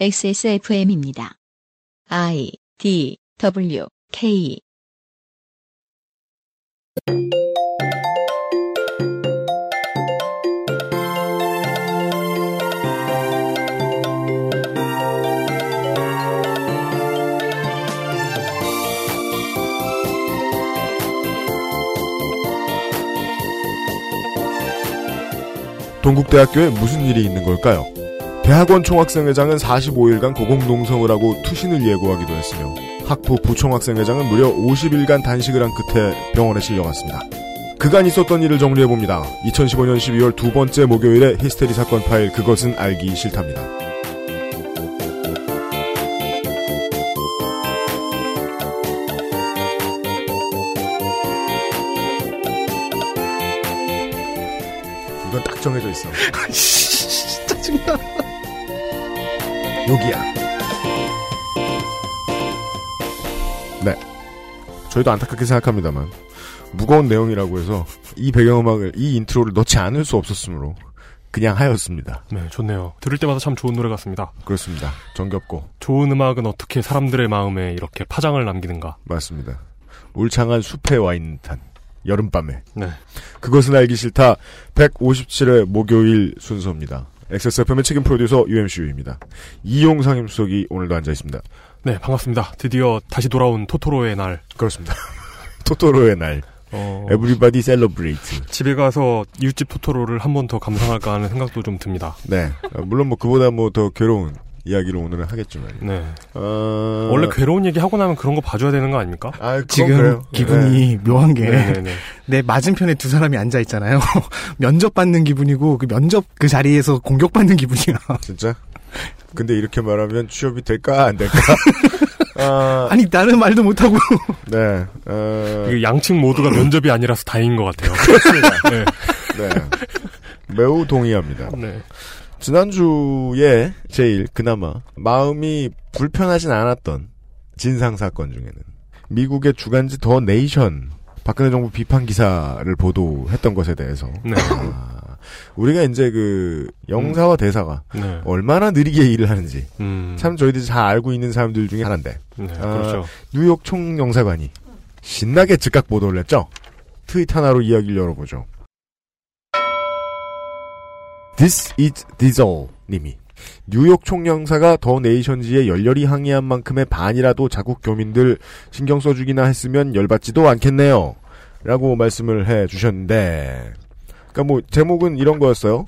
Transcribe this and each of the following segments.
XSFM입니다. I D W K 동국대학교에 무슨 일이 있는 걸까요? 대학원 총학생회장은 45일간 고공농성을 하고 투신을 예고하기도 했으며 학부 부총학생회장은 무려 50일간 단식을 한 끝에 병원에 실려갔습니다. 그간 있었던 일을 정리해봅니다. 2015년 12월 두 번째 목요일에 히스테리 사건 파일 그것은 알기 싫답니다. 이건 딱 정해져 있어. 짜증나. 여기야. 네. 저희도 안타깝게 생각합니다만 무거운 내용이라고 해서 이 배경음악을 이 인트로를 넣지 않을 수 없었으므로 그냥 하였습니다. 네, 좋네요. 들을 때마다 참 좋은 노래 같습니다. 그렇습니다. 정겹고 좋은 음악은 어떻게 사람들의 마음에 이렇게 파장을 남기는가. 맞습니다. 울창한 숲에 와 있는 듯한 여름밤에 네. 그것은 알기 싫다 157회 목요일 순서입니다. XSFM의 책임 프로듀서 UMCU입니다. 이용상 임 수석이 오늘도 앉아 있습니다. 네, 반갑습니다. 드디어 다시 돌아온 토토로의 날. 그렇습니다. 토토로의 날. 어, Everybody celebrate. 집에 가서 이웃집 토토로를 한 번 더 감상할까 하는 생각도 좀 듭니다. 네. 어, 물론 뭐 그보다 뭐 더 괴로운 이야기를 오늘은 하겠지만. 네. 어... 원래 괴로운 얘기 하고 나면 그런 거 봐줘야 되는 거 아닙니까? 아, 지금 그래요. 기분이 묘한 게 내 네네네. 맞은편에 두 사람이 앉아 있잖아요. 면접 받는 기분이고 그 면접 그 자리에서 공격받는 기분이야. 네, 진짜? 근데 이렇게 말하면 취업이 될까 안 될까? 아, 아니 나는 말도 못하고 네. 어, 양측 모두가 면접이 아니라서 다행인 것 같아요. 네. 네. 매우 동의합니다. 네. 지난주에 제일 그나마 마음이 불편하진 않았던 진상 사건 중에는 미국의 주간지 더 네이션 박근혜 정부 비판 기사를 보도했던 것에 대해서 네. 아, 우리가 이제 그 영사와 대사가 네. 얼마나 느리게 일을 하는지 음. 참 저희들이 잘 알고 있는 사람들 중에 하나인데 네, 아, 그렇죠. 뉴욕 총영사관이 신나게 즉각 보도를 했죠. 트윗 하나로 이야기를 열어보죠. This is Diesel 님이 뉴욕 총영사가 더 네이션지에 열렬히 항의한 만큼의 반이라도 자국 교민들 신경 써주기나 했으면 열받지도 않겠네요. 라고 말씀을 해 주셨는데, 그니까 뭐, 제목은 이런 거였어요.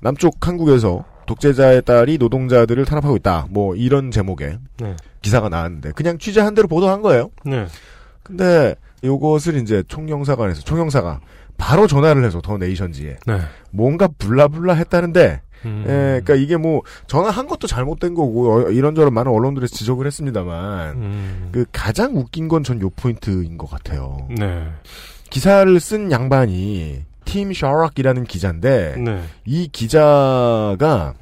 남쪽 한국에서 독재자의 딸이 노동자들을 탄압하고 있다. 뭐, 이런 제목의 네. 기사가 나왔는데, 그냥 취재한 대로 보도한 거예요. 네. 근데, 요것을 이제 총영사관에서, 총영사가 바로 전화를 해서 더 네이션지에 네. 뭔가 블라블라 했다는데, 음. 예, 그니까 이게 뭐, 전화한 것도 잘못된 거고, 어, 이런저런 많은 언론들에서 지적을 했습니다만, 음. 그 가장 웃긴 건 전 요 포인트인 것 같아요. 네. 기사를 쓴 양반이 팀 샤락이라는 기자인데, 네. 이 기자가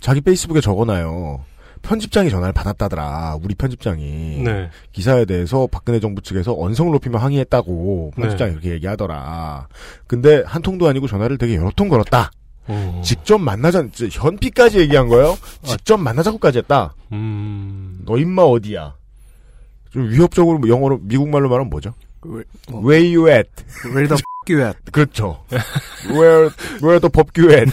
자기 페이스북에 적어놔요. 편집장이 전화를 받았다더라. 우리 편집장이 네. 기사에 대해서 박근혜 정부 측에서 언성을 높이며 항의했다고 편집장이 네. 그렇게 얘기하더라. 근데 한 통도 아니고 전화를 되게 여러 통 걸었다. 어. 직접 만나자 현피까지 얘기한 거예요. 직접 만나자고까지 했다. 음. 너 임마 어디야? 좀 위협적으로 뭐 영어로 미국말로 말하면 뭐죠? 뭐, Where you at? Where the f you at? 그렇죠. Where Where the 법규 at?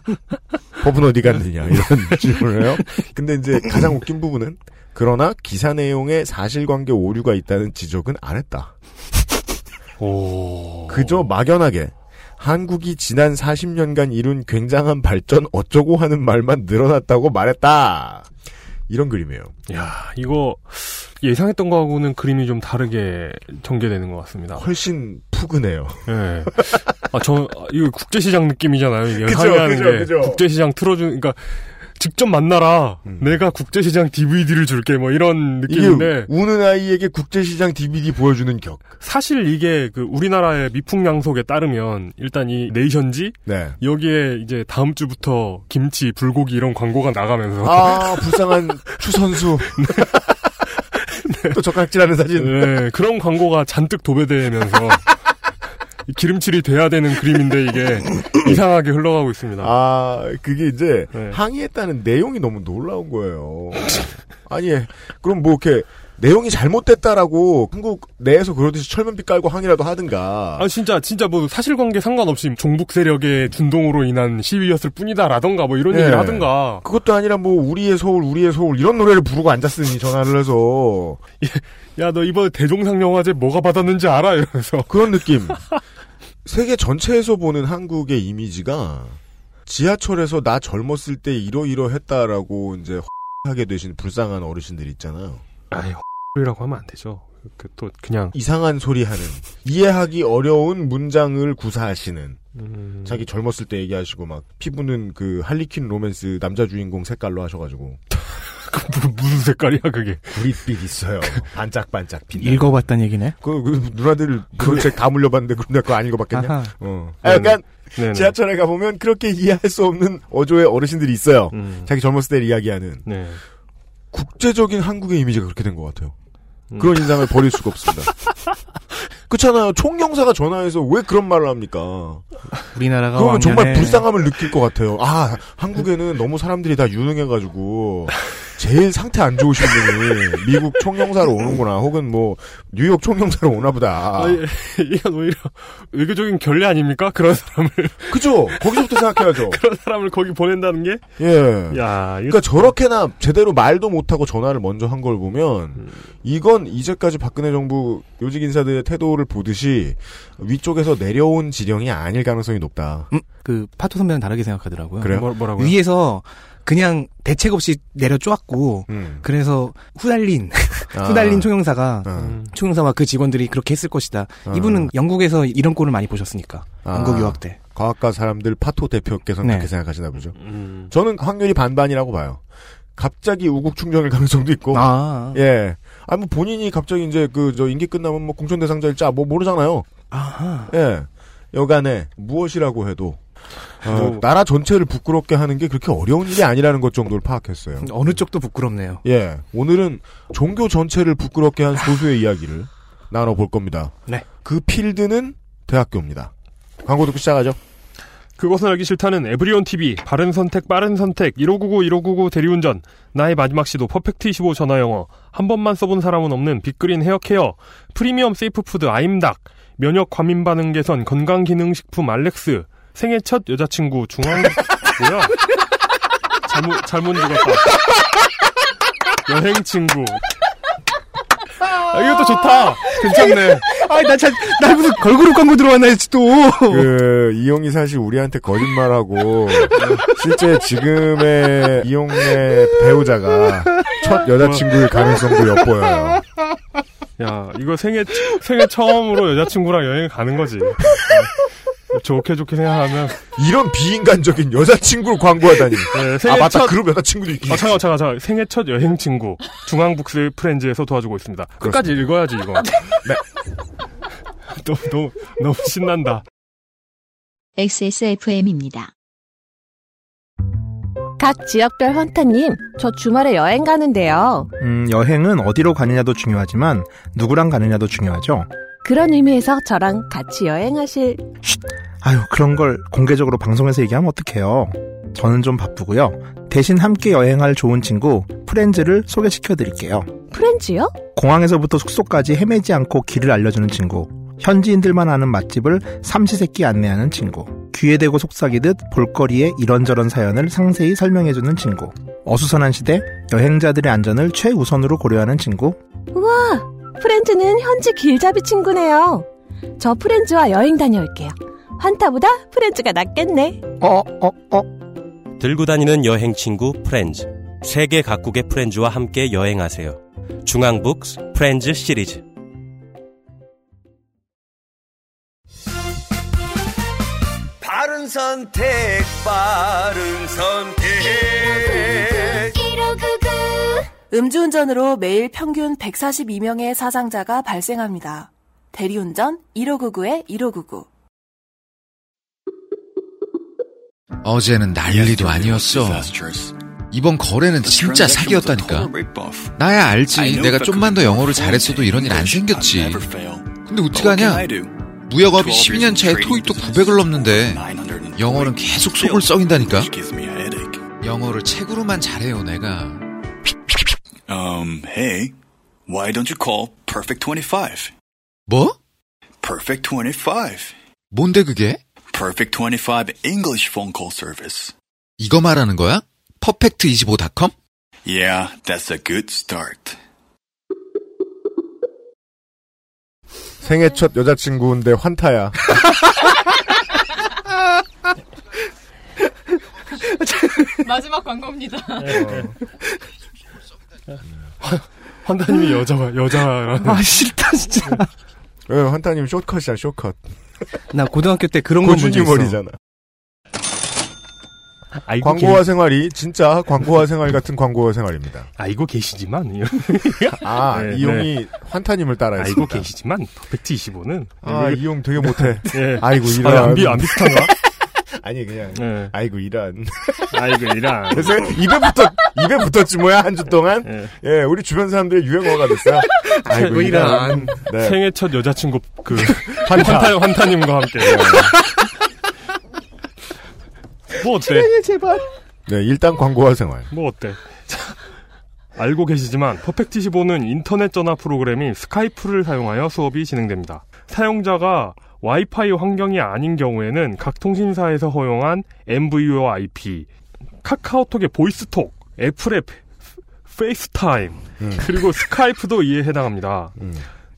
법은 어디 갔느냐 이런 질문을 해요. 근데 이제 가장 웃긴 부분은 그러나 기사 내용에 사실관계 오류가 있다는 지적은 안 했다. 오. 그저 막연하게 한국이 지난 40년간 이룬 굉장한 발전 어쩌고 하는 말만 늘어났다고 말했다. 이런 그림이에요. 야, 이거 예상했던 거하고는 그림이 좀 다르게 전개되는 것 같습니다. 훨씬 푸근해요. 예. 아, 저, 아, 이거 국제시장 느낌이잖아요. 이게 그죠, 게. 그죠. 국제시장 틀어주는, 그러니까, 직접 만나라. 음. 내가 국제시장 DVD를 줄게. 뭐 이런 느낌인데. 우는 아이에게 국제시장 DVD 보여주는 격. 사실 이게 그 우리나라의 미풍양속에 따르면 일단 이 네이션지 네. 여기에 이제 다음 주부터 김치, 불고기 이런 광고가 나가면서 아 불쌍한 추선수. 또 젓가락질하는 사진. 네, 그런 광고가 잔뜩 도배되면서 기름칠이 돼야 되는 그림인데 이게 이상하게 흘러가고 있습니다. 아, 그게 이제 네. 항의했다는 내용이 너무 놀라운 거예요. 아니, 그럼 뭐 이렇게 내용이 잘못됐다라고 한국 내에서 그러듯이 철문비 깔고 항의라도 하든가. 아 진짜 진짜 뭐 사실관계 상관없이 종북 세력의 준동으로 인한 시위였을 뿐이다라던가 뭐 이런 네. 얘기를 하든가 그것도 아니라 뭐 우리의 서울, 우리의 서울 이런 노래를 부르고 앉았으니 전화를 해서 야 너 이번에 대종상 영화제 뭐가 받았는지 알아 이러면서 그런 느낌. 세계 전체에서 보는 한국의 이미지가 지하철에서 나 젊었을 때 이러이러했다라고 이제 하게 되신 불쌍한 어르신들 있잖아요. 아 이 이라고 하면 안 되죠. 그 또 그냥 이상한 소리 하는 이해하기 어려운 문장을 구사하시는 음, 자기 젊었을 때 얘기하시고 막 피부는 그 할리퀸 로맨스 남자 주인공 색깔로 하셔가지고 무- 무슨 색깔이야 그게? 구릿빛 있어요 반짝반짝 빛 읽어봤단 얘기네. 그, 그 누나들 그런 책 다 물려봤는데 그런 거안 읽어봤겠냐? 아하. 어. 약간 네네. 지하철에 가보면 그렇게 이해할 수 없는 어조의 어르신들이 있어요. 음, 자기 젊었을 때 이야기하는 네. 국제적인 한국의 이미지가 그렇게 된 것 같아요. 음. 그런 인상을 버릴 수가 없습니다. 그렇잖아요. 총영사가 전화해서 왜 그런 말을 합니까? 우리나라가 그러면 정말 왕년에 불쌍함을 느낄 것 같아요. 아, 한국에는 너무 사람들이 다 유능해가지고, 제일 상태 안 좋으신 분이 미국 총영사로 오는구나. 혹은 뭐, 뉴욕 총영사로 오나 보다. 아, 예, 이건 오히려 외교적인 결례 아닙니까? 그런 사람을 그죠? 거기서부터 생각해야죠. 그런 사람을 거기 보낸다는 게? 예. 야, 그러니까 이거 저렇게나 제대로 말도 못하고 전화를 먼저 한 걸 보면 이건 이제까지 박근혜 정부 요직 인사들의 태도를 보듯이 위쪽에서 내려온 지령이 아닐 가능성이 높다. 음, 그 파토 선배는 다르게 생각하더라고요. 그래요? 뭐, 뭐라고요? 위에서 그냥 대책 없이 내려 쪼았고 음. 그래서 후달린 아. 후달린 총영사가 어. 음, 총영사와 그 직원들이 그렇게 했을 것이다. 어. 이분은 영국에서 이런 꼴을 많이 보셨으니까 아. 영국 유학 때. 과학과 사람들 파토 대표께서는 네. 그렇게 생각하시나 보죠. 음. 저는 확률이 반반이라고 봐요. 갑자기 우국 충전일 가능성도 있고. 아, 예. 아니 뭐 본인이 갑자기 이제 그 저 임기 끝나면 뭐 공천 대상자일지 아, 뭐 모르잖아요. 아하. 예. 여간에 무엇이라고 해도 어, 뭐- 나라 전체를 부끄럽게 하는 게 그렇게 어려운 일이 아니라는 것 정도를 파악했어요. 어느 쪽도 부끄럽네요. 예. 오늘은 종교 전체를 부끄럽게 한 소수의 이야기를 나눠볼 겁니다. 네. 그 필드는 대학교입니다. 광고 듣고 시작하죠. 그것은 알기 싫다는 에브리온 TV, 바른 선택, 빠른 선택, 1599, 1599 대리운전, 나의 마지막 시도 퍼펙트 25 전화 영어, 한 번만 써본 사람은 없는 빅그린 헤어케어, 프리미엄 safe food 아임닭, 면역 과민 반응 개선 건강기능식품 알렉스, 생애 첫 여자친구 중앙, 뭐야? 잘못, 잘못 읽었다. 여행 친구. 아, 이것도 좋다! 괜찮네. 아, 나 참, 나 무슨 걸그룹 광고 들어왔나 했지 또. 그 이용이 사실 우리한테 거짓말하고 실제 지금의 이용의 배우자가 첫 여자친구일 가능성도 엿보여요. 야, 이거 생애, 생애 처음으로 여자친구랑 여행 가는 거지. 좋게 좋게 생각하면. 이런 비인간적인 여자친구를 광고하다니. 네, 생애 아 맞다. 첫. 그룹 여자친구도 있긴 아, 잠깐, 잠깐, 잠깐. 생애 첫 여행 친구. 중앙북스 프렌즈에서 도와주고 있습니다. 끝까지 읽어야지, 이거. 네. 너무, 너무, 너무 신난다. XSFM입니다. 각 지역별 환타님, 저 주말에 여행 가는데요. 음, 여행은 어디로 가느냐도 중요하지만 누구랑 가느냐도 중요하죠. 그런 의미에서 저랑 같이 여행하실 아유, 그런 걸 공개적으로 방송에서 얘기하면 어떡해요. 저는 좀 바쁘고요. 대신 함께 여행할 좋은 친구 프렌즈를 소개시켜 드릴게요. 프렌즈요? 공항에서부터 숙소까지 헤매지 않고 길을 알려주는 친구. 현지인들만 아는 맛집을 삼시세끼 안내하는 친구. 귀에 대고 속삭이듯 볼거리의 이런저런 사연을 상세히 설명해주는 친구. 어수선한 시대 여행자들의 안전을 최우선으로 고려하는 친구. 우와, 프렌즈는 현지 길잡이 친구네요. 저 프렌즈와 여행 다녀올게요. 환타보다 프렌즈가 낫겠네. 어, 어, 어. 들고 다니는 여행 친구 프렌즈. 세계 각국의 프렌즈와 함께 여행하세요. 중앙북스 프렌즈 시리즈. 바른 선택, 바른 선택. 음주운전으로 매일 평균 142명의 사상자가 발생합니다. 대리운전 1599에 1599. 어제는 난리도 아니었어. 이번 거래는 진짜 사기였다니까. 나야 알지. 내가 좀만 더 영어를 잘했어도 이런 일 안 생겼지. 근데 어떡하냐? 무역업이 12년 차에 토익도 900을 넘는데 영어는 계속 속을 썩인다니까. 영어를 책으로만 잘해요, 내가. Um, hey, why don't you call Perfect 25? 뭐? Perfect 25. 뭔데 그게? Perfect 25 English phone call service. 이거 말하는 거야? 퍼펙트25.com? Yeah, that's a good start. 생애 첫 여자친구인데 환타야. 마지막 광고입니다. 환타님이 여자가 여자라는. 아 싫다 진짜. 예, 환타님 쇼컷이야 쇼컷. 나 고등학교 때 그런 거 본적 고준이 있어. 머리잖아. 알고 광고화 계, 생활이 진짜 광고화 생활 같은 광고화 생활입니다. 알고 계시지만 아 네, 이용이 환타님을 따라했습니다. 알고 계시지만 퍼펙트 25는 아 이용 되게 못해. 예. 아이고 아, 이런. 안, 비, 안 비슷한가? 아니 그냥 예. 아이고 이런. 아이고 이란. 그래서 입에 붙었 입에 붙었지 뭐야 한 주 동안. 예. 예, 우리 주변 사람들의 유행어가 됐어요. 아이고 이런. 네. 생애 첫 여자친구 그 환타. 환타 환타 님과 함께. 뭐 어때? 제발. 네, 일단 광고와 생활. 뭐 어때? 자, 알고 계시지만 퍼펙트 25는 인터넷 전화 프로그램인 스카이프를 사용하여 수업이 진행됩니다. 사용자가 와이파이 환경이 아닌 경우에는 각 통신사에서 허용한 MVOIP, 카카오톡의 보이스톡, 애플의 페- 페이스타임, 음. 그리고 스카이프도 이에 해당합니다. 음.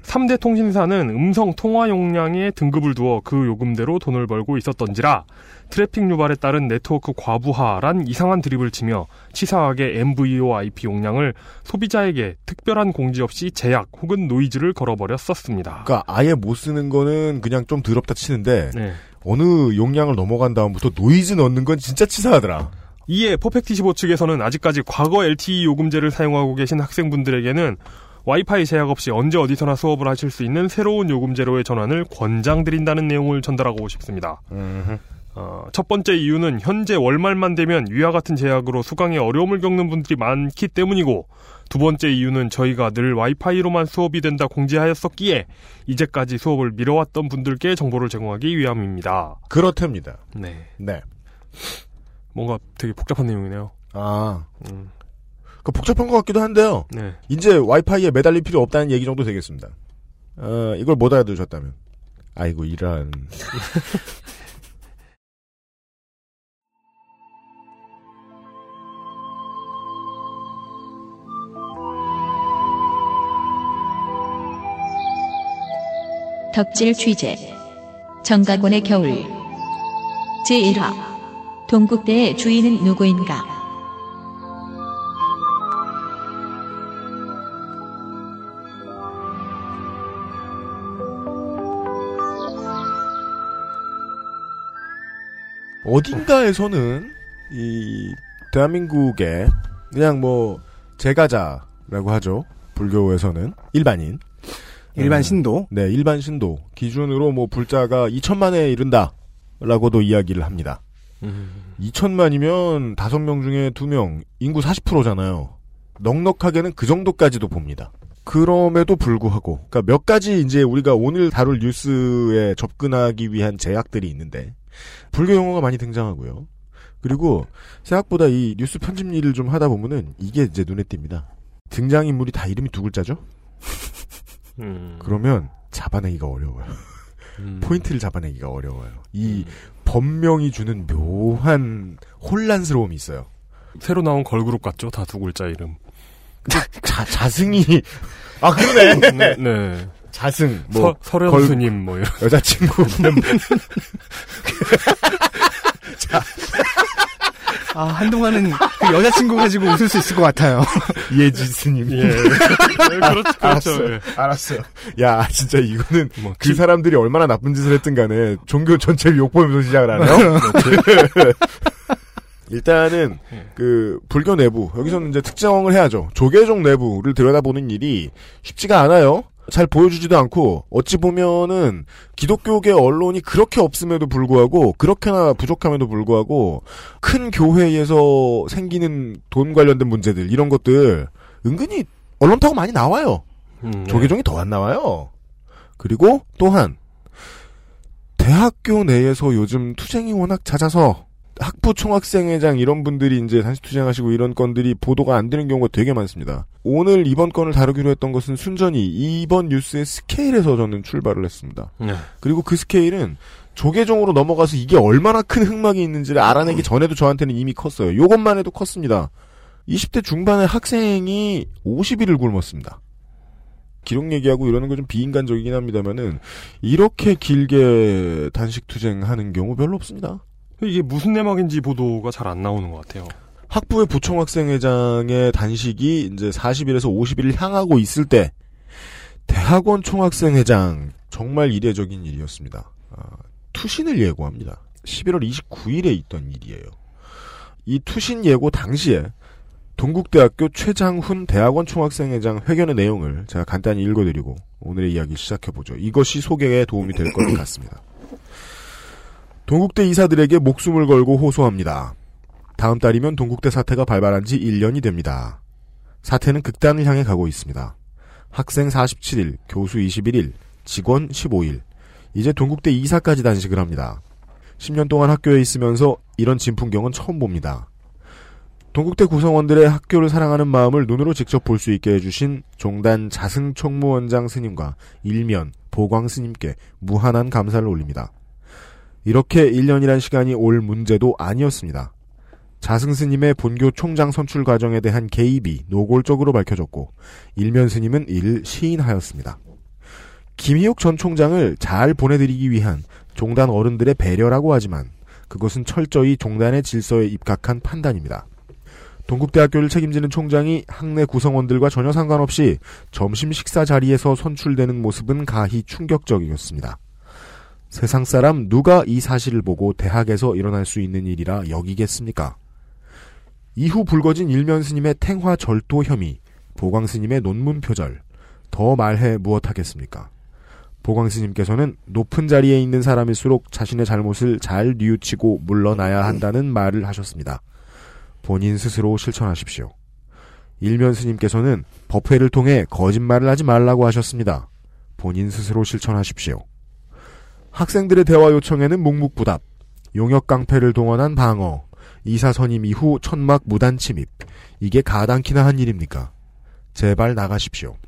3대 통신사는 음성 통화 용량에 등급을 두어 그 요금대로 돈을 벌고 있었던지라 트래픽 유발에 따른 네트워크 과부하란 이상한 드립을 치며 치사하게 MVOIP 용량을 소비자에게 특별한 공지 없이 제약 혹은 노이즈를 걸어버렸었습니다. 그러니까 아예 못 쓰는 거는 그냥 좀 더럽다 치는데 네. 어느 용량을 넘어간 다음부터 노이즈 넣는 건 진짜 치사하더라. 이에 퍼펙트25 측에서는 아직까지 과거 LTE 요금제를 사용하고 계신 학생분들에게는 와이파이 제약 없이 언제 어디서나 수업을 하실 수 있는 새로운 요금제로의 전환을 권장드린다는 내용을 전달하고 싶습니다. 어, 첫 번째 이유는 현재 월말만 되면 위와 같은 제약으로 수강에 어려움을 겪는 분들이 많기 때문이고 두 번째 이유는 저희가 늘 와이파이로만 수업이 된다 공지하였었기에 이제까지 수업을 미뤄왔던 분들께 정보를 제공하기 위함입니다. 그렇답니다. 네. 네. 뭔가 되게 복잡한 내용이네요. 아, 음, 그 복잡한 것 같기도 한데요. 네. 이제 와이파이에 매달릴 필요 없다는 얘기 정도 되겠습니다. 어, 이걸 못 알아들으셨다면. 아이고, 이런. 덕질 취재 정가곤의 겨울 제1화 동국대의 주인은 누구인가 어딘가에서는, 이, 대한민국의, 그냥 뭐, 제가자라고 하죠. 불교에서는. 일반인. 일반 어, 신도. 네, 일반 신도. 기준으로 뭐, 불자가 2천만에 이른다. 라고도 이야기를 합니다. 2천만이면 5명 중에 2명, 인구 40%잖아요. 넉넉하게는 그 정도까지도 봅니다. 그럼에도 불구하고, 그러니까 몇 가지 이제 우리가 오늘 다룰 뉴스에 접근하기 위한 제약들이 있는데, 불교 용어가 많이 등장하고요. 그리고 생각보다 이 뉴스 편집 일을 좀 하다 보면은 이게 이제 눈에 띕니다. 등장인물이 다 이름이 두 글자죠? 음, 그러면 잡아내기가 어려워요. 음. 포인트를 잡아내기가 어려워요. 이 법명이 주는 묘한 혼란스러움이 있어요. 새로 나온 걸그룹 같죠? 다 두 글자 이름. 자, 자 승이, 아, 그러네. 네. 네. 자승, 뭐, 서, 서련 걸- 스님 뭐 이런. 여자친구. 아 한동안은 그 여자친구 가지고 웃을 수 있을 것 같아요. 예지 스님. 예. 그렇죠. 그렇죠. 알았어요. 예. 알았어요. 야, 진짜 이거는 뭐, 그 사람들이 얼마나 나쁜 짓을 했든 간에 종교 전체를 욕보면서 시작을 하네요. 일단은 그 불교 내부 여기서는 이제 특정을 해야죠. 조계종 내부를 들여다보는 일이 쉽지가 않아요. 잘 보여주지도 않고 어찌 보면은 기독교계 언론이 그렇게 없음에도 불구하고 그렇게나 부족함에도 불구하고 큰 교회에서 생기는 돈 관련된 문제들 이런 것들 은근히 언론 타고 많이 나와요. 음, 네. 조계종이 더 안 나와요. 그리고 또한 대학교 내에서 요즘 투쟁이 워낙 잦아서 학부 총학생회장 이런 분들이 이제 단식 투쟁하시고 이런 건들이 보도가 안 되는 경우가 되게 많습니다. 오늘 이번 건을 다루기로 했던 것은 순전히 이번 뉴스의 스케일에서 저는 출발을 했습니다. 네. 그리고 그 스케일은 조계종으로 넘어가서 이게 얼마나 큰 흑막이 있는지를 알아내기 전에도 저한테는 이미 컸어요. 요것만 해도 컸습니다. 20대 중반의 학생이 50일을 굶었습니다. 기록 얘기하고 이러는 거 좀 비인간적이긴 합니다만은 이렇게 길게 단식 투쟁하는 경우 별로 없습니다. 이게 무슨 내막인지 보도가 잘 안 나오는 것 같아요. 학부의 부총학생회장의 단식이 이제 40일에서 50일을 향하고 있을 때 대학원 총학생회장 정말 이례적인 일이었습니다. 아, 투신을 예고합니다. 11월 29일에 있던 일이에요. 이 투신 예고 당시에 동국대학교 최장훈 대학원 총학생회장 회견의 내용을 제가 간단히 읽어드리고 오늘의 이야기 시작해보죠. 이것이 소개에 도움이 될 것 같습니다. 동국대 이사들에게 목숨을 걸고 호소합니다. 다음 달이면 동국대 사태가 발발한 지 1년이 됩니다. 사태는 극단을 향해 가고 있습니다. 학생 47일, 교수 21일, 직원 15일. 이제 동국대 이사까지 단식을 합니다. 10년 동안 학교에 있으면서 이런 진풍경은 처음 봅니다. 동국대 구성원들의 학교를 사랑하는 마음을 눈으로 직접 볼 수 있게 해주신 종단 자승 총무원장 스님과 일면 보광 스님께 무한한 감사를 올립니다. 이렇게 1년이란 시간이 올 문제도 아니었습니다. 자승 스님의 본교 총장 선출 과정에 대한 개입이 노골적으로 밝혀졌고 일면 스님은 이를 시인하였습니다. 김희옥 전 총장을 잘 보내드리기 위한 종단 어른들의 배려라고 하지만 그것은 철저히 종단의 질서에 입각한 판단입니다. 동국대학교를 책임지는 총장이 학내 구성원들과 전혀 상관없이 점심 식사 자리에서 선출되는 모습은 가히 충격적이었습니다. 세상 사람 누가 이 사실을 보고 대학에서 일어날 수 있는 일이라 여기겠습니까? 이후 불거진 일면 스님의 탱화 절도 혐의, 보광 스님의 논문 표절, 더 말해 무엇하겠습니까? 보광 스님께서는 높은 자리에 있는 사람일수록 자신의 잘못을 잘 뉘우치고 물러나야 한다는 말을 하셨습니다. 본인 스스로 실천하십시오. 일면 스님께서는 법회를 통해 거짓말을 하지 말라고 하셨습니다. 본인 스스로 실천하십시오. 학생들의 대화 요청에는 묵묵부답, 용역 깡패를 동원한 방어, 이사 선임 이후 천막 무단 침입. 이게 가당키나 한 일입니까? 제발 나가십시오.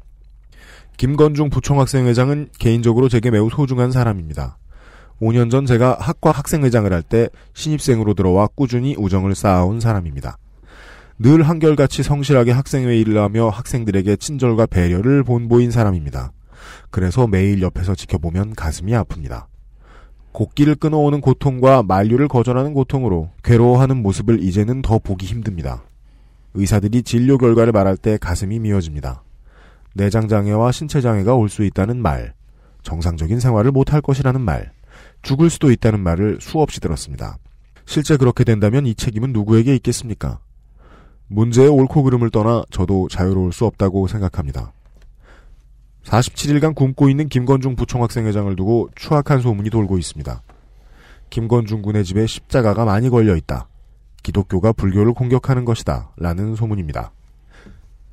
김건중 부총학생회장은 개인적으로 제게 매우 소중한 사람입니다. 5년 전 제가 학과 학생회장을 할 때 신입생으로 들어와 꾸준히 우정을 쌓아온 사람입니다. 늘 한결같이 성실하게 학생회의를 하며 학생들에게 친절과 배려를 본보인 사람입니다. 그래서 매일 옆에서 지켜보면 가슴이 아픕니다. 곡기를 끊어오는 고통과 만류를 거절하는 고통으로 괴로워하는 모습을 이제는 더 보기 힘듭니다. 의사들이 진료 결과를 말할 때 가슴이 미어집니다. 내장장애와 신체장애가 올 수 있다는 말, 정상적인 생활을 못할 것이라는 말, 죽을 수도 있다는 말을 수없이 들었습니다. 실제 그렇게 된다면 이 책임은 누구에게 있겠습니까? 문제의 옳고 그름을 떠나 저도 자유로울 수 없다고 생각합니다. 47일간 굶고 있는 김건중 부총학생회장을 두고 추악한 소문이 돌고 있습니다. 김건중 군의 집에 십자가가 많이 걸려 있다. 기독교가 불교를 공격하는 것이다. 라는 소문입니다.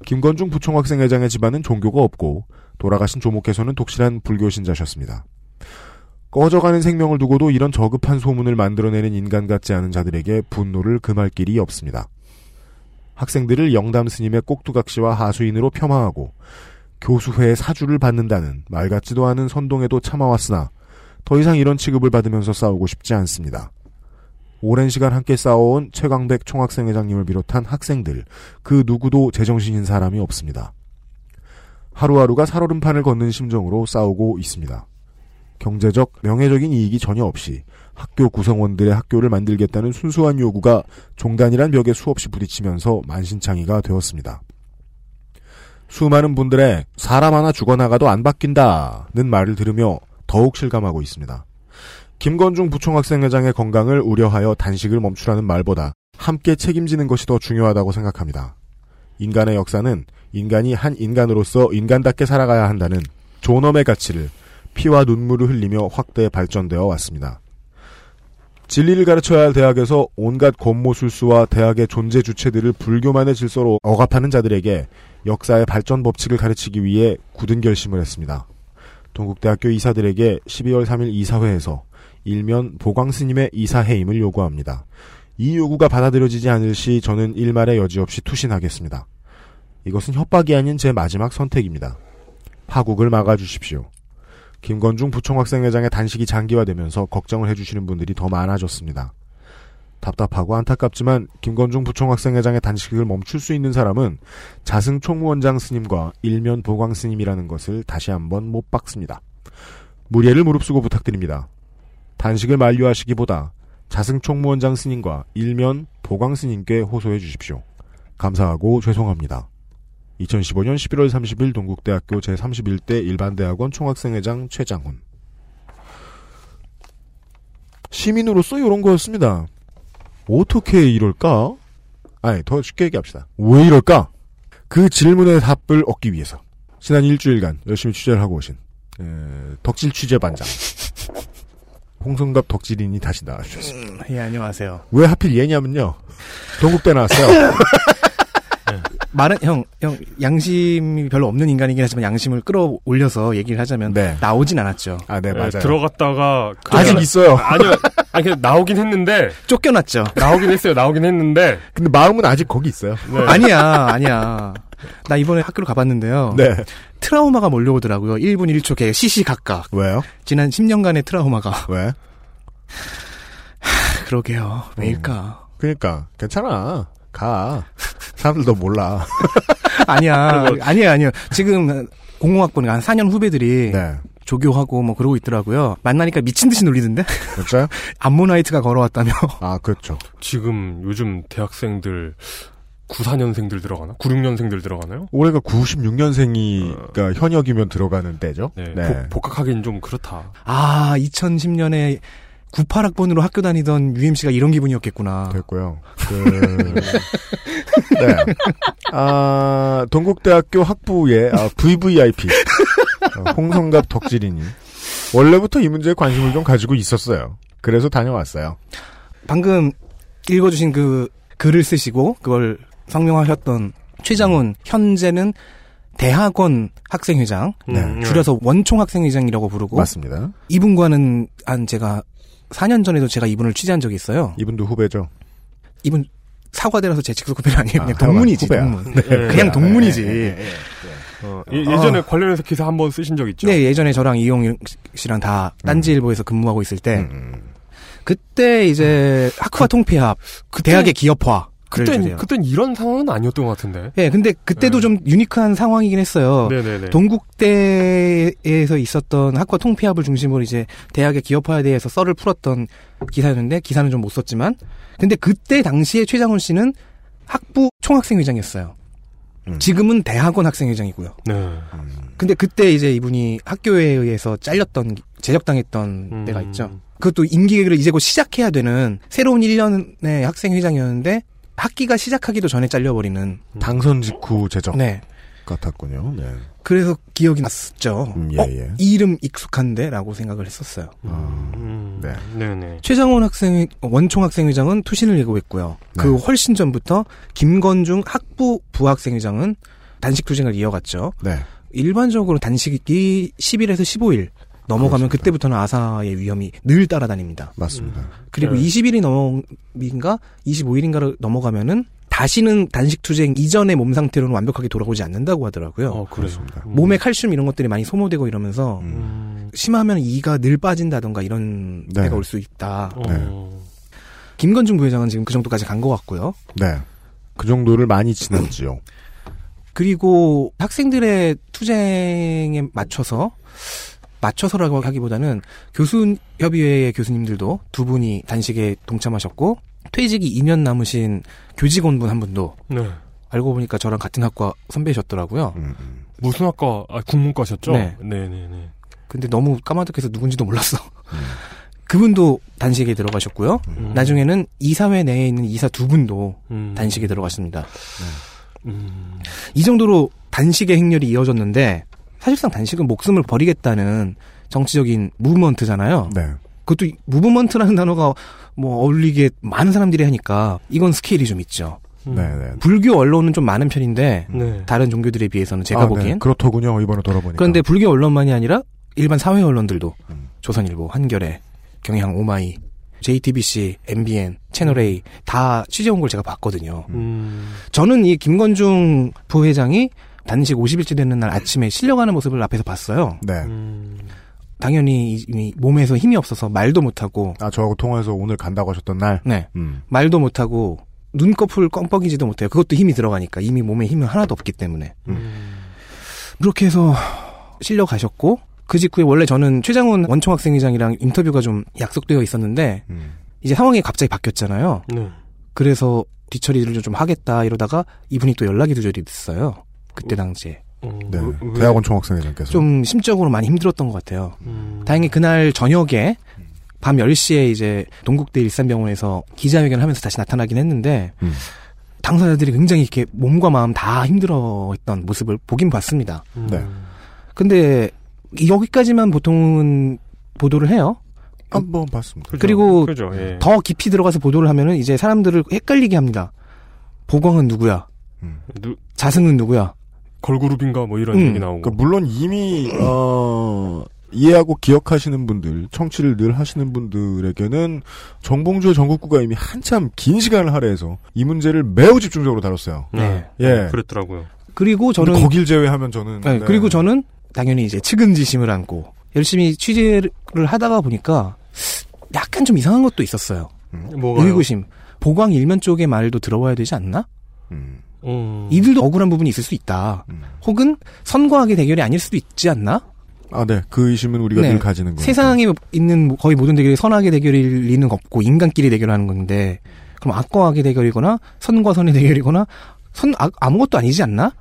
김건중 부총학생회장의 집안은 종교가 없고 돌아가신 조목께서는 독실한 불교 신자셨습니다. 꺼져가는 생명을 두고도 이런 저급한 소문을 만들어내는 인간 같지 않은 자들에게 분노를 금할 길이 없습니다. 학생들을 영담 스님의 꼭두각시와 하수인으로 폄하하고 교수회의 사주를 받는다는 말 같지도 않은 선동에도 참아왔으나 더 이상 이런 취급을 받으면서 싸우고 싶지 않습니다. 오랜 시간 함께 싸워온 최광백 총학생회장님을 비롯한 학생들 그 누구도 제정신인 사람이 없습니다. 하루하루가 살얼음판을 걷는 심정으로 싸우고 있습니다. 경제적, 명예적인 이익이 전혀 없이 학교 구성원들의 학교를 만들겠다는 순수한 요구가 종단이란 벽에 수없이 부딪히면서 만신창이가 되었습니다. 수많은 분들의 사람 하나 죽어나가도 안 바뀐다는 말을 들으며 더욱 실감하고 있습니다. 김건중 부총학생회장의 건강을 우려하여 단식을 멈추라는 말보다 함께 책임지는 것이 더 중요하다고 생각합니다. 인간의 역사는 인간이 한 인간으로서 인간답게 살아가야 한다는 존엄의 가치를 피와 눈물을 흘리며 확대 발전되어 왔습니다. 진리를 가르쳐야 할 대학에서 온갖 권모술수와 대학의 존재 주체들을 불교만의 질서로 억압하는 자들에게 역사의 발전 법칙을 가르치기 위해 굳은 결심을 했습니다. 동국대학교 이사들에게 12월 3일 이사회에서 일면 보광 스님의 이사 해임을 요구합니다. 이 요구가 받아들여지지 않을 시 저는 일말의 여지 없이 투신하겠습니다. 이것은 협박이 아닌 제 마지막 선택입니다. 파국을 막아주십시오. 김건중 부총학생회장의 단식이 장기화되면서 걱정을 해주시는 분들이 더 많아졌습니다. 답답하고 안타깝지만 김건중 부총학생회장의 단식을 멈출 수 있는 사람은 자승 총무원장 스님과 일면 보광 스님이라는 것을 다시 한번 못 박습니다. 무례를 무릅쓰고 부탁드립니다. 단식을 만료하시기보다 자승 총무원장 스님과 일면 보광 스님께 호소해 주십시오. 감사하고 죄송합니다. 2015년 11월 30일 동국대학교 제31대 일반대학원 총학생회장 최장훈. 시민으로서 이런 거였습니다. 어떻게 이럴까? 아니, 더 쉽게 얘기합시다. 왜 이럴까? 그 질문의 답을 얻기 위해서 지난 일주일간 열심히 취재를 하고 오신 에, 덕질 취재 반장 홍성갑 덕질인이 다시 나와주셨습니다. 음, 예, 안녕하세요. 왜 하필 얘냐면요. 동국대 나왔어요. 말은 형, 형 양심이 별로 없는 인간이긴 하지만 양심을 끌어올려서 얘기를 하자면 네. 나오진 않았죠. 아, 네, 네, 맞아요. 들어갔다가 아직 있어요. 아니요, 아니 그냥 나오긴 했는데 쫓겨났죠. 나오긴 했어요. 나오긴 했는데 근데 마음은 아직 거기 있어요. 네. 아니야, 아니야. 나 이번에 학교를 가봤는데요. 네. 트라우마가 몰려오더라고요. 1분 1초 개 시시각각. 왜요? 지난 10년간의 트라우마가. 왜? 그러게요. 왜일까? 그니까 괜찮아. 가. 사람들 너 몰라. 아니야. 아니야, 아니야. 지금 공공학번 한 4년 후배들이 네. 조교하고 뭐 그러고 있더라고요. 만나니까 미친 듯이 놀리던데? 진짜요? 암모나이트가 걸어왔다며. 아, 그렇죠. 지금 요즘 대학생들 94년생들 들어가나? 96년생들 들어가나요? 올해가 96년생이가 현역이면 들어가는 때죠. 네. 네. 복- 복학하기는 좀 그렇다. 아, 2010년에 98학번으로 학교 다니던 UMC가 이런 기분이었겠구나. 됐고요. 그, 네. 아, 동국대학교 학부의 아, VVIP. 어, 홍성갑 덕질인이. 원래부터 이 문제에 관심을 좀 가지고 있었어요. 그래서 다녀왔어요. 방금 읽어주신 그 글을 쓰시고 그걸 성명하셨던 최장훈 현재는 대학원 학생회장 네. 음, 줄여서 원총 학생회장이라고 부르고 맞습니다. 이분과는 한 제가 4년 전에도 제가 이분을 취재한 적이 있어요. 이분도 후배죠. 이분 사과대라서 제 직속 후배는 아니에요. 그냥 아, 동문이지. 후배야. 동문. 네. 그냥 동문이지. 예, 예, 예. 어, 예, 예전에 관련해서 기사 한 번 쓰신 적 있죠? 네, 예전에 저랑 이용 씨랑 다 딴지일보에서 근무하고 있을 때 그때 이제 학과 통폐합, 그 대학의 기업화. 그땐 그땐 이런 상황은 아니었던 것 같은데. 예, 근데 그때도 좀 유니크한 상황이긴 했어요. 네네네. 동국대에서 있었던 학과 통폐합을 중심으로 이제 대학의 기업화에 대해서 썰을 풀었던 기사였는데 기사는 좀 못 썼지만 근데 그때 당시에 최장훈 씨는 학부 총학생회장이었어요. 지금은 대학원 학생회장이고요. 네. 근데 그때 이제 이분이 학교에 의해서 잘렸던 제적당했던 음. 때가 있죠. 그것도 임기를 이제 곧 시작해야 되는 새로운 1년의 학생회장이었는데 학기가 시작하기도 전에 잘려버리는 당선 직후 제적 네. 같았군요. 네. 그래서 기억이 났었죠. 음, 예, 어, 예. 이 이름 익숙한데라고 생각을 했었어요. 음, 네. 네네. 최장원 학생 원총 학생회장은 투신을 예고했고요. 네. 그 훨씬 전부터 김건중 학부 부학생회장은 단식 투쟁을 이어갔죠. 네. 일반적으로 단식이 10일에서 15일 넘어가면 그때부터는 아사의 위험이 늘 따라다닙니다. 맞습니다. 그리고 네. 20일이 넘어인가 25일인가를 넘어가면은 다시는 단식 투쟁 이전의 몸 상태로는 완벽하게 돌아오지 않는다고 하더라고요. 어, 그래요. 몸에 칼슘 이런 것들이 많이 소모되고 이러면서 음. 심하면 이가 늘 빠진다던가 이런 네. 때가 올 수 있다. 어. 김건중 부회장은 지금 그 정도까지 간 것 같고요. 네. 그 정도를 많이 지났지요. 그리고 학생들의 투쟁에 맞춰서 맞춰서라고 하기보다는 교수협의회의 교수님들도 두 분이 단식에 동참하셨고 퇴직이 2년 남으신 교직원분 한 분도 네. 알고 보니까 저랑 같은 학과 선배셨더라고요. 음, 무슨 학과? 아, 국문과셨죠? 네. 네네네. 근데 너무 까마득해서 누군지도 몰랐어. 그분도 단식에 들어가셨고요. 음. 나중에는 이사회 내에 있는 이사 두 분도 음. 단식에 들어갔습니다. 음. 이 정도로 단식의 행렬이 이어졌는데 사실상 단식은 목숨을 버리겠다는 정치적인 movement잖아요. 네. 그것도 movement라는 단어가 뭐 어울리게 많은 사람들이 하니까 이건 스케일이 좀 있죠. 음. 네, 네. 불교 언론은 좀 많은 편인데 네. 다른 종교들에 비해서는 제가 아, 보기엔 네. 그렇더군요. 이번에 돌아보니까. 그런데 불교 언론만이 아니라 일반 사회 언론들도 음. 조선일보, 한겨레, 경향, 오마이, JTBC, MBN, 채널 A 다 취재 온 걸 제가 봤거든요. 음. 저는 이 김건중 부회장이 단식 50일째 되는 날 아침에 실려가는 모습을 앞에서 봤어요. 네. 음. 당연히 이미 몸에서 힘이 없어서 말도 못하고 아, 저하고 통화해서 오늘 간다고 하셨던 날? 네. 음. 말도 못하고 눈꺼풀 껌뻑이지도 못해요. 그것도 힘이 들어가니까 이미 몸에 힘이 하나도 없기 때문에 그렇게 해서 실려 가셨고 그 직후에 원래 저는 최장훈 원총 학생회장이랑 인터뷰가 좀 약속되어 있었는데 음. 이제 상황이 갑자기 바뀌었잖아요. 네. 그래서 뒤처리를 좀 하겠다 이러다가 이분이 또 연락이 두절이 됐어요. 그때 당시에. 네. 대학원 총학생회장께서. 좀 심적으로 많이 힘들었던 것 같아요. 음. 다행히 그날 저녁에 밤 10시에 이제 동국대 일산병원에서 기자회견을 하면서 다시 나타나긴 했는데 음. 당사자들이 굉장히 이렇게 몸과 마음 다 힘들어 했던 모습을 보긴 봤습니다. 네. 근데 여기까지만 보통은 보도를 해요. 한번 봤습니다. 그죠. 그리고 그죠, 예. 더 깊이 들어가서 보도를 하면은 이제 사람들을 헷갈리게 합니다. 보광은 누구야? 누, 자승은 누구야? 걸그룹인가 뭐 이런 음. 얘기 나오고. 그러니까 물론 이미 어 이해하고 기억하시는 분들, 청취를 늘 하시는 분들에게는 정봉주의 전국구가 이미 한참 긴 시간을 할애해서 이 문제를 매우 집중적으로 다뤘어요. 네. 예. 그랬더라고요. 그리고 저는 거길 제외하면 저는 네, 네. 그리고 저는 당연히 이제 측은지심을 안고 열심히 취재를 하다가 보니까 약간 좀 이상한 것도 있었어요. 뭐가요? 의구심. 보광 일면 쪽의 말도 들어봐야 되지 않나? 음. 음. 이들도 억울한 부분이 있을 수 있다. 혹은 선과학의 대결이 아닐 수도 있지 않나? 아, 네. 그 의심은 우리가 네. 늘 가지는 거예요. 세상에 있는 뭐 거의 모든 대결이 선악의 대결일 리는 없고 인간끼리 대결하는 건데 그럼 악과 악의 대결이거나 선과 선의 대결이거나 선 악, 아무것도 아니지 않나?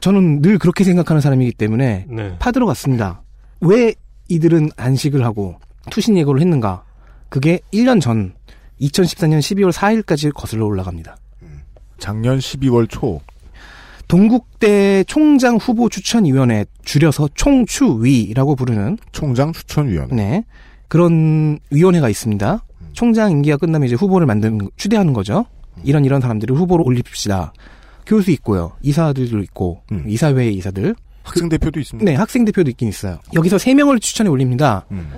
저는 늘 그렇게 생각하는 사람이기 때문에 네. 파들어 갔습니다. 왜 이들은 안식을 하고 투신 예고를 했는가? 그게 1년 전 2014년 12월 4일까지 거슬러 올라갑니다. 작년 12월 초 동국대 총장 후보 추천위원회 줄여서 총추위라고 부르는 총장 추천위원회. 네. 그런 위원회가 있습니다. 총장 임기가 끝나면 이제 후보를 만드는, 추대하는 거죠. 이런 이런 사람들을 후보로 올립시다. 교수 있고요. 이사들도 있고, 이사회 이사들. 학생 대표도 있습니다. 네, 학생 대표도 있긴 있어요. 여기서 세 명을 추천해 올립니다. 음.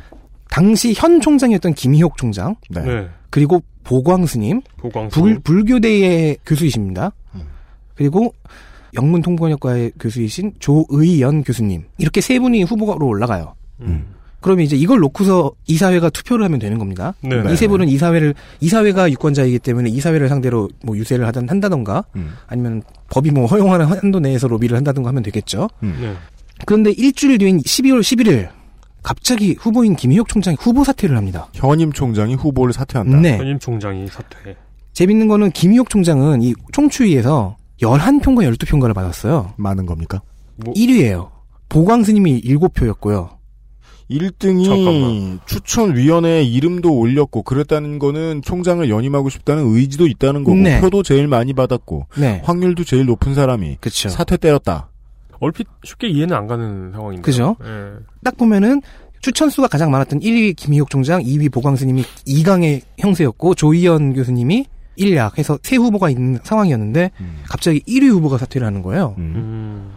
당시 현 총장이었던 김희옥 총장. 네. 네. 그리고 보광스님. 보광. 불, 불교대의 교수이십니다. 음. 그리고 영문통번역과의 교수이신 조의연 교수님. 이렇게 세 분이 후보로 올라가요. 음. 그러면 이제 이걸 놓고서 이사회가 투표를 하면 되는 겁니다. 네. 이세 분은 이사회를 이사회가 유권자이기 때문에 이사회를 상대로 뭐 유세를 하든 한다던가 음. 아니면 법이 뭐 허용하는 한도 내에서 로비를 한다던가 하면 되겠죠. 네. 그런데 일주일 뒤인 12월 11일 갑자기 후보인 김희옥 총장이 후보 사퇴를 합니다. 현임 총장이 후보를 사퇴한다. 네. 현임 총장이 사퇴. 재밌는 거는 김희옥 총장은 이 총추위에서 11표인가 12표인가를 받았어요. 많은 겁니까? 뭐, 1위예요. 보광 스님이 7표였고요. 1등이 추천위원회에 이름도 올렸고 그랬다는 거는 총장을 연임하고 싶다는 의지도 있다는 거고 네. 표도 제일 많이 받았고 네. 확률도 제일 높은 사람이 그쵸. 사퇴 때렸다. 얼핏 쉽게 이해는 안 가는 상황인데. 그죠? 예. 딱 보면은 추천수가 가장 많았던 1위 김희옥 총장, 2위 보광 스님이 2강의 형세였고 조희연 교수님이 1약 해서 세 후보가 있는 상황이었는데 갑자기 1위 후보가 사퇴를 하는 거예요. 음.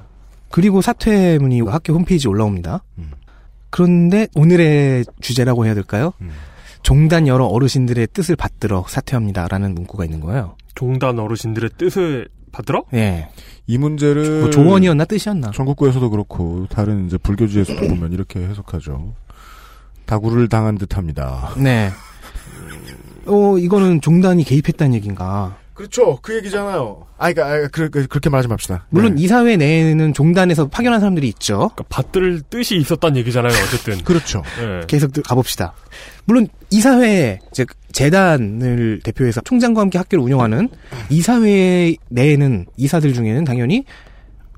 그리고 사퇴문이 학교 홈페이지에 올라옵니다. 그런데 오늘의 주제라고 해야 될까요? 종단 여러 어르신들의 뜻을 받들어 사퇴합니다라는 문구가 있는 거예요. 종단 어르신들의 뜻을 받들어? 예. 이 문제를 뭐 조언이었나 뜻이었나? 전국구에서도 그렇고 다른 이제 불교지에서도 보면 이렇게 해석하죠. 다구를 당한 듯합니다. 네. 어, 이거는 종단이 개입했다는 얘기인가? 그렇죠. 그 얘기잖아요. 아, 그러니까 아, 그, 그, 그렇게 말하지 맙시다. 물론 네. 이사회 내에는 종단에서 파견한 사람들이 있죠. 그러니까 받들 뜻이 있었다는 얘기잖아요. 어쨌든. 그렇죠. 예. 계속 들- 가봅시다. 물론 이사회 즉 재단을 대표해서 총장과 함께 학교를 운영하는 이사회 내에는 이사들 중에는 당연히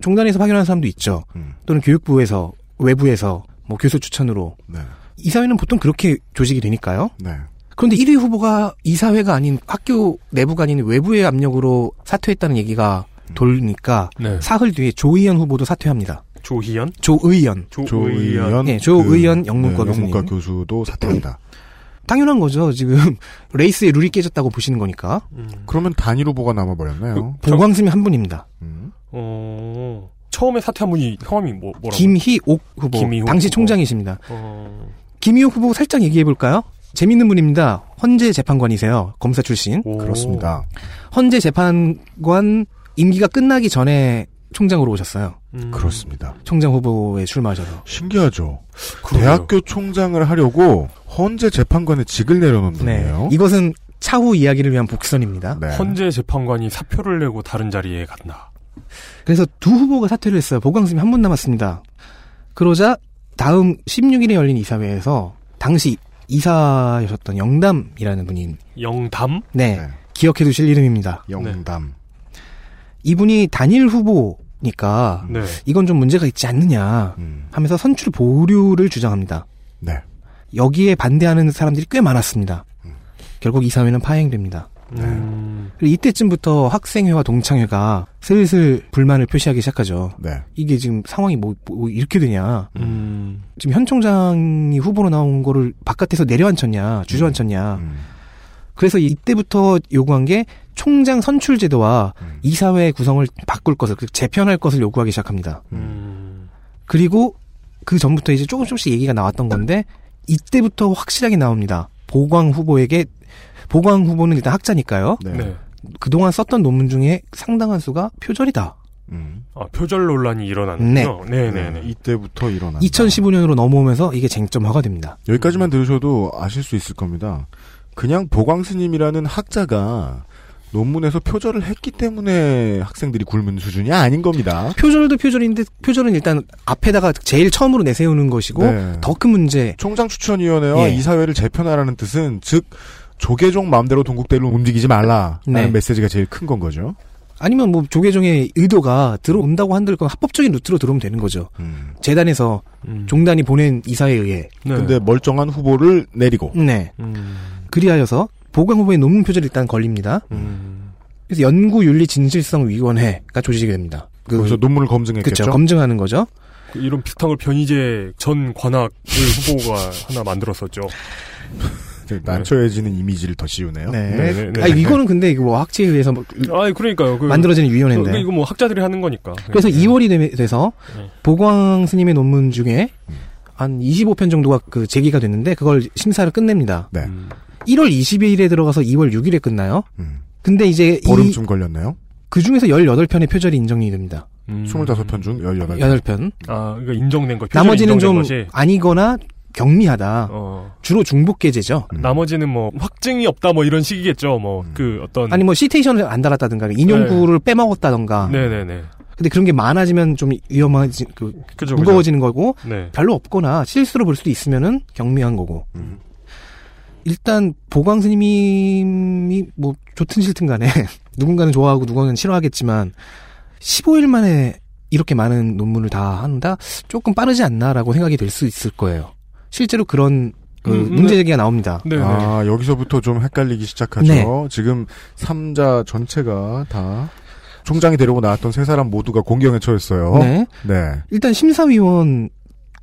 종단에서 파견한 사람도 있죠. 음. 또는 교육부에서 외부에서 뭐 교수 추천으로 네. 이사회는 보통 그렇게 조직이 되니까요. 네. 그런데 1위 후보가 이사회가 아닌 학교 내부가 아닌 외부의 압력으로 사퇴했다는 얘기가 돌니까 네. 사흘 뒤에 조의연 후보도 사퇴합니다. 조희연? 조의연. 조의연. 네, 조의연 영문과 네. 영문과 교수도 사퇴합니다. 당연한 거죠. 지금 레이스의 룰이 깨졌다고 보시는 거니까. 그러면 단일 후보가 남아버렸나요? 보광스미 한 분입니다. 어. 처음에 사퇴한 분이 성함이 뭐, 뭐라고? 김희옥 후보. 김희옥 당시 후보. 총장이십니다. 어. 김희옥 후보 살짝 얘기해 볼까요? 재밌는 분입니다. 헌재 재판관이세요. 검사 출신. 그렇습니다. 헌재 재판관 임기가 끝나기 전에 총장으로 오셨어요. 음. 그렇습니다. 총장 후보에 출마하셔서. 신기하죠. 대학교 총장을 하려고 헌재 재판관의 직을 내려놓은 네. 분이에요. 이것은 차후 이야기를 위한 복선입니다. 네. 헌재 재판관이 사표를 내고 다른 자리에 간다. 그래서 두 후보가 사퇴를 했어요. 보강스님 한 분 남았습니다. 그러자 다음 16일에 열린 이사회에서 당시 이사였던 영담이라는 분이 영담? 네, 기억해 두실 이름입니다. 영담. 이분이 단일 후보니까 네. 이건 좀 문제가 있지 않느냐 하면서 선출 보류를 주장합니다. 네. 여기에 반대하는 사람들이 꽤 많았습니다. 결국 이사회는 파행됩니다. 음. 그리고 이때쯤부터 학생회와 동창회가 슬슬 불만을 표시하기 시작하죠. 네. 이게 지금 상황이 뭐, 뭐 이렇게 되냐. 음. 지금 현 총장이 후보로 나온 거를 바깥에서 내려앉혔냐, 주저앉혔냐. 음. 그래서 이때부터 요구한 게 총장 선출 제도와 이사회 구성을 바꿀 것을, 그 재편할 것을 요구하기 시작합니다. 음. 그리고 그 전부터 이제 조금 조금씩 얘기가 나왔던 건데 이때부터 확실하게 나옵니다. 보광 후보에게 보광 후보는 일단 학자니까요. 네. 그동안 썼던 논문 중에 상당한 수가 표절이다. 아, 표절 논란이 일어났군요. 네, 네, 네. 이때부터 일어나. 2015년으로 넘어오면서 이게 쟁점화가 됩니다. 여기까지만 들으셔도 아실 수 있을 겁니다. 그냥 보광스님이라는 학자가 논문에서 표절을 했기 때문에 학생들이 굶은 수준이 아닌 겁니다. 표절도 표절인데 표절은 일단 앞에다가 제일 처음으로 내세우는 것이고 네. 더큰 문제. 총장 추천위원회와 예. 이사회를 재편하라는 뜻은 즉 조계종 마음대로 동국대로 움직이지 말라라는 네. 메시지가 제일 큰 건 거죠. 아니면 뭐 조계종의 의도가 들어온다고 한들 건 합법적인 루트로 들어오면 되는 거죠. 재단에서 종단이 보낸 이사에 의해. 근데 멀쩡한 후보를 내리고. 네. 음. 그리하여서 보강 후보의 논문 표절이 일단 걸립니다. 음. 그래서 연구윤리 진실성위원회가 조직이 됩니다. 그, 거기서 논문을 검증했겠죠. 그쵸, 검증하는 거죠. 그 이런 비슷한 걸 변희재 전 관악을 후보가 하나 만들었었죠. 난처해지는 이미지를 더 씌우네요. 네. 네, 네, 네. 아니, 이거는 근데 이거 뭐 학제에 의해서 뭐 아, 그러니까요. 그, 만들어지는 위원회인데. 그, 이거 뭐 학자들이 하는 거니까. 그래서 네. 2월이 되- 돼서 보광 스님의 논문 중에 한 25편 정도가 그 제기가 됐는데 그걸 심사를 끝냅니다. 네. 1월 22일에 들어가서 2월 6일에 끝나요. 근데 이제 이- 보름쯤 걸렸네요. 그 중에서 18편의 표절이 인정이 됩니다. 음. 25편 중 18편. 8편. 아, 그러니까 인정된 거. 표절이 나머지는 좀 인정된 것이. 아니거나 경미하다. 어. 주로 중복 게재죠. 나머지는 뭐 확증이 없다 뭐 이런 식이겠죠. 뭐그 어떤 아니 뭐 시테이션을 안 달았다든가 인용구를 빼먹었다던가. 네네네. 근데 그런 게 많아지면 좀 위험하지 그 그죠, 무거워지는 거고 네. 별로 없거나 실수로 볼 수도 있으면은 경미한 거고. 음. 일단 보광 스님이 뭐 좋든 싫든 간에 누군가는 좋아하고 누군가는 싫어하겠지만 15일 만에 이렇게 많은 논문을 다 한다 조금 빠르지 않나라고 생각이 될 수 있을 거예요. 실제로 그런 그 음, 문제 제기가 나옵니다. 아, 여기서부터 좀 헷갈리기 시작하죠. 네. 지금 3자 전체가 다 총장이 데리고 나왔던 세 사람 모두가 공경에 처했어요. 네. 네. 일단 심사위원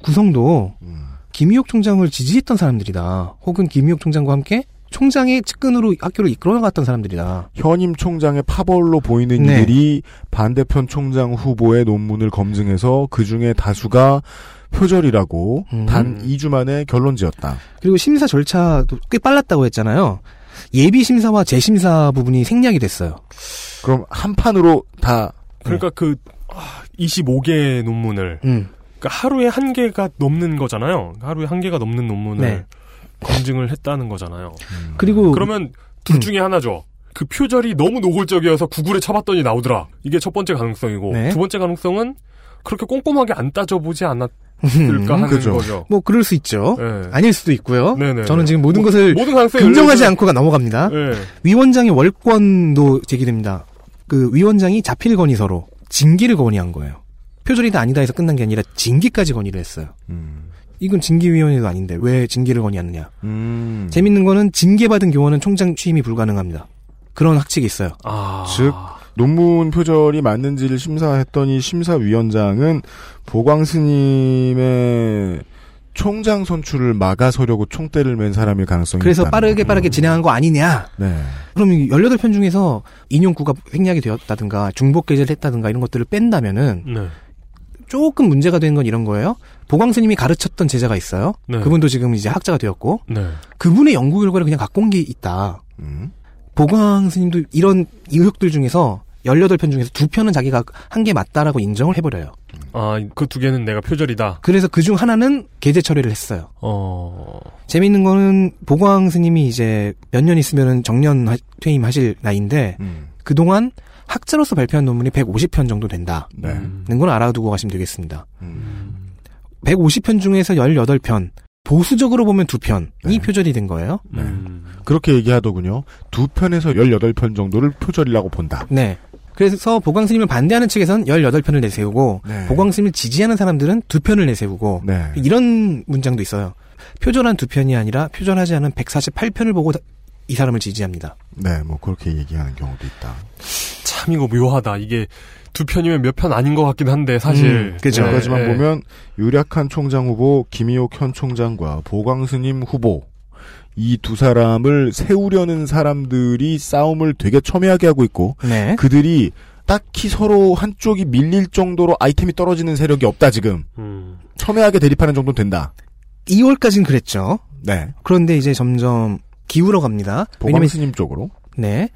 구성도 음. 김희옥 총장을 지지했던 사람들이다. 혹은 김희옥 총장과 함께 총장의 측근으로 학교를 이끌어 나갔던 사람들이다. 현임 총장의 파벌로 보이는 네. 이들이 반대편 총장 후보의 논문을 검증해서 그 중에 다수가 표절이라고 음. 단 2주 만에 결론 지었다. 그리고 심사 절차도 꽤 빨랐다고 했잖아요. 예비 심사와 재심사 부분이 생략이 됐어요. 그럼 한 판으로 다 그러니까 그 아, 25개 논문을 음. 그러니까 하루에 한 개가 넘는 거잖아요. 하루에 한 개가 넘는 논문을 네. 검증을 했다는 거잖아요. 그리고 그러면 둘 중에 하나죠. 그 표절이 너무 노골적이어서 구글에 쳐봤더니 나오더라. 이게 첫 번째 가능성이고 네. 두 번째 가능성은 그렇게 꼼꼼하게 안 따져보지 않았 을까 음, 하는 그죠. 거죠. 뭐 그럴 수 있죠. 네. 아닐 수도 있고요. 네네. 저는 지금 모든 뭐, 것을 모든 긍정하지 열려서- 않고가 넘어갑니다. 네. 위원장의 월권도 제기됩니다. 그 위원장이 자필 건의서로 징계를 건의한 거예요. 표절이다 아니다 해서 끝난 게 아니라 징계까지 건의를 했어요. 이건 징계위원회도 아닌데 왜 징계를 건의하느냐. 음. 재밌는 거는 징계받은 교원은 총장 취임이 불가능합니다. 그런 학칙이 있어요. 아. 즉 논문 표절이 맞는지를 심사했더니 심사위원장은 보광 스님의 총장 선출을 막아서려고 총대를 맨 사람일 가능성이 그래서 있다는 빠르게. 빠르게 진행한 거 아니냐. 네. 그럼 18편 중에서 인용구가 생략이 되었다든가 중복 게재를 했다든가 이런 것들을 뺀다면은 네. 조금 문제가 되는 건 이런 거예요. 보광 스님이 가르쳤던 제자가 있어요. 네. 그분도 지금 이제 학자가 되었고 네. 그분의 연구 결과를 그냥 갖고 온 게 있다. 음. 보광 스님도 이런 의혹들 중에서 18편 중에서 두 편은 자기가 한 게 맞다라고 인정을 해버려요. 아, 그 두 개는 내가 표절이다. 그래서 그 중 하나는 계제 처리를 했어요. 어. 재미있는 거는 보광 스님이 이제 몇 년 있으면 정년 하- 퇴임하실 나이인데 음. 그동안 학자로서 발표한 논문이 150편 정도 된다는 네. 걸 알아두고 가시면 되겠습니다. 음. 150편 중에서 18편 보수적으로 보면 두 편이 네. 표절이 된 거예요. 음. 그렇게 얘기하더군요. 두 편에서 18편 정도를 표절이라고 본다. 네. 그래서 보광 스님을 반대하는 측에선 18편을 내세우고 네. 보광 스님을 지지하는 사람들은 두 편을 내세우고 네. 이런 문장도 있어요. 표절한 두 편이 아니라 표절하지 않은 148편을 보고 다- 이 사람을 지지합니다. 네, 뭐 그렇게 얘기하는 경우도 있다. 참 이거 묘하다. 이게 두 편이면 몇 편 아닌 것 같긴 한데 사실. 음, 그죠. 여러 가지만 네. 보면 유략한 총장 후보 김희옥 현 총장과 보광스님 후보 이 두 사람을 세우려는 사람들이 싸움을 되게 첨예하게 하고 있고 네. 그들이 딱히 서로 한쪽이 밀릴 정도로 아이템이 떨어지는 세력이 없다 지금 음. 첨예하게 대립하는 정도 된다. 2월까지는 그랬죠. 네, 그런데 이제 점점 기울어 갑니다. 보광스님 쪽으로. 네.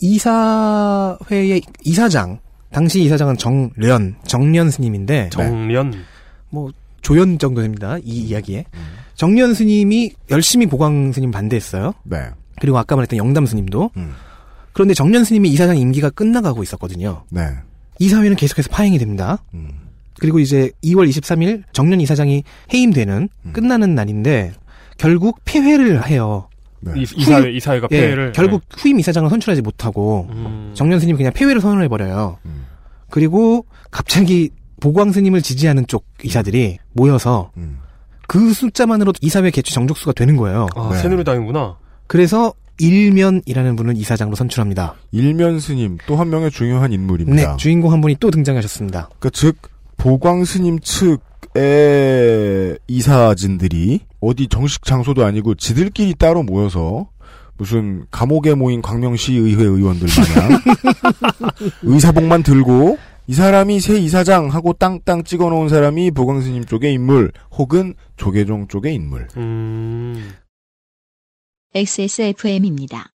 이사회의 이사장 당시 이사장은 정련 정련 스님인데 정련. 뭐 조연 정도 됩니다. 이 이야기에 음. 정련 스님이 열심히 보광 스님 반대했어요. 네, 그리고 아까 말했던 영담 스님도 음. 그런데 정련 스님이 이사장 임기가 끝나가고 있었거든요. 네, 이사회는 계속해서 파행이 됩니다. 음. 그리고 이제 2월 23일 정년 이사장이 해임되는 음. 끝나는 날인데 결국 폐회를 해요. 네. 이, 이사회 이사회가 예, 폐회를 결국 후임 이사장을 선출하지 못하고 음. 정년 스님이 그냥 폐회를 선언해 버려요. 음. 그리고 갑자기 보광 스님을 지지하는 쪽 이사들이 모여서 음. 그 숫자만으로도 이사회 개최 정족수가 되는 거예요. 아, 네. 새누리당이구나. 그래서 일면이라는 분을 이사장으로 선출합니다. 일면 스님 또 한 명의 중요한 인물입니다. 네, 주인공 한 분이 또 등장하셨습니다. 그, 즉, 보광 스님 측의 이사진들이 어디 정식 장소도 아니고 지들끼리 따로 모여서 무슨 감옥에 모인 광명시 의회 의원들 마냥 의사복만 들고 이 사람이 새 이사장 하고 땅땅 찍어 놓은 사람이 보광스님 쪽의 인물 혹은 조계종 쪽의 인물. 음. XSFM입니다.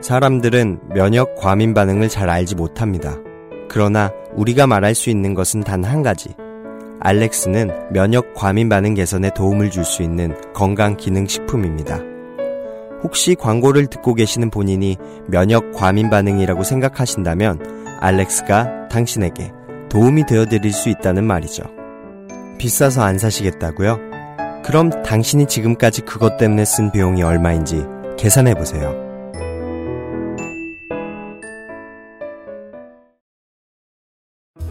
사람들은 면역 과민 반응을 잘 알지 못합니다. 그러나 우리가 말할 수 있는 것은 단 한 가지. 알렉스는 면역 과민 반응 개선에 도움을 줄 수 있는 건강 기능 식품입니다. 혹시 광고를 듣고 계시는 본인이 면역 과민 반응이라고 생각하신다면 알렉스가 당신에게 도움이 되어 드릴 수 있다는 말이죠. 비싸서 안 사시겠다고요? 그럼 당신이 지금까지 그것 때문에 쓴 비용이 얼마인지 계산해 보세요.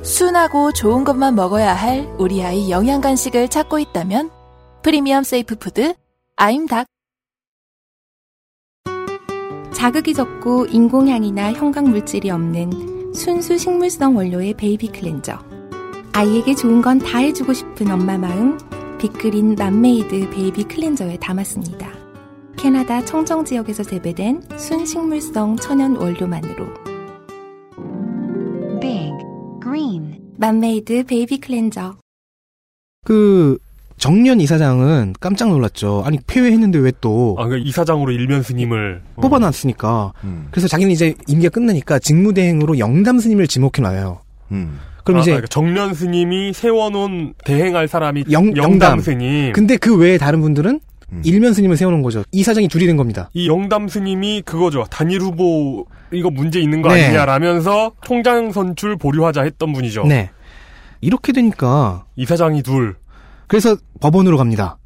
순하고 좋은 것만 먹어야 할 우리 아이 영양 간식을 찾고 있다면 프리미엄 safe food 아임닭 자극이 적고 인공향이나 형광 물질이 없는 순수 식물성 원료의 베이비 클렌저. 아이에게 좋은 건 다 해주고 싶은 엄마 마음, 빅그린 맘메이드 베이비 클렌저에 담았습니다. 캐나다 청정 지역에서 재배된 순식물성 천연 원료만으로. Big Green 맘메이드 베이비 클렌저. 그 정년 이사장은 깜짝 놀랐죠. 아니 폐회했는데 왜 또 아, 그 이사장으로 일면 스님을 어. 뽑아놨으니까. 음. 그래서 자기는 이제 임기가 끝나니까 직무대행으로 영담 스님을 지목해놔요. 음. 그럼 아, 이제 그러니까 정년 스님이 세워놓은 대행할 사람이 영, 영담, 영담 스님. 근데 그 외에 다른 분들은 음. 일면 스님을 세워놓은 거죠. 이사장이 둘이 된 겁니다. 이 영담 스님이 그거죠. 단일 후보 이거 문제 있는 거 네. 아니냐라면서 총장 선출 보류하자 했던 분이죠. 네. 이렇게 되니까 이사장이 둘. 그래서 법원으로 갑니다.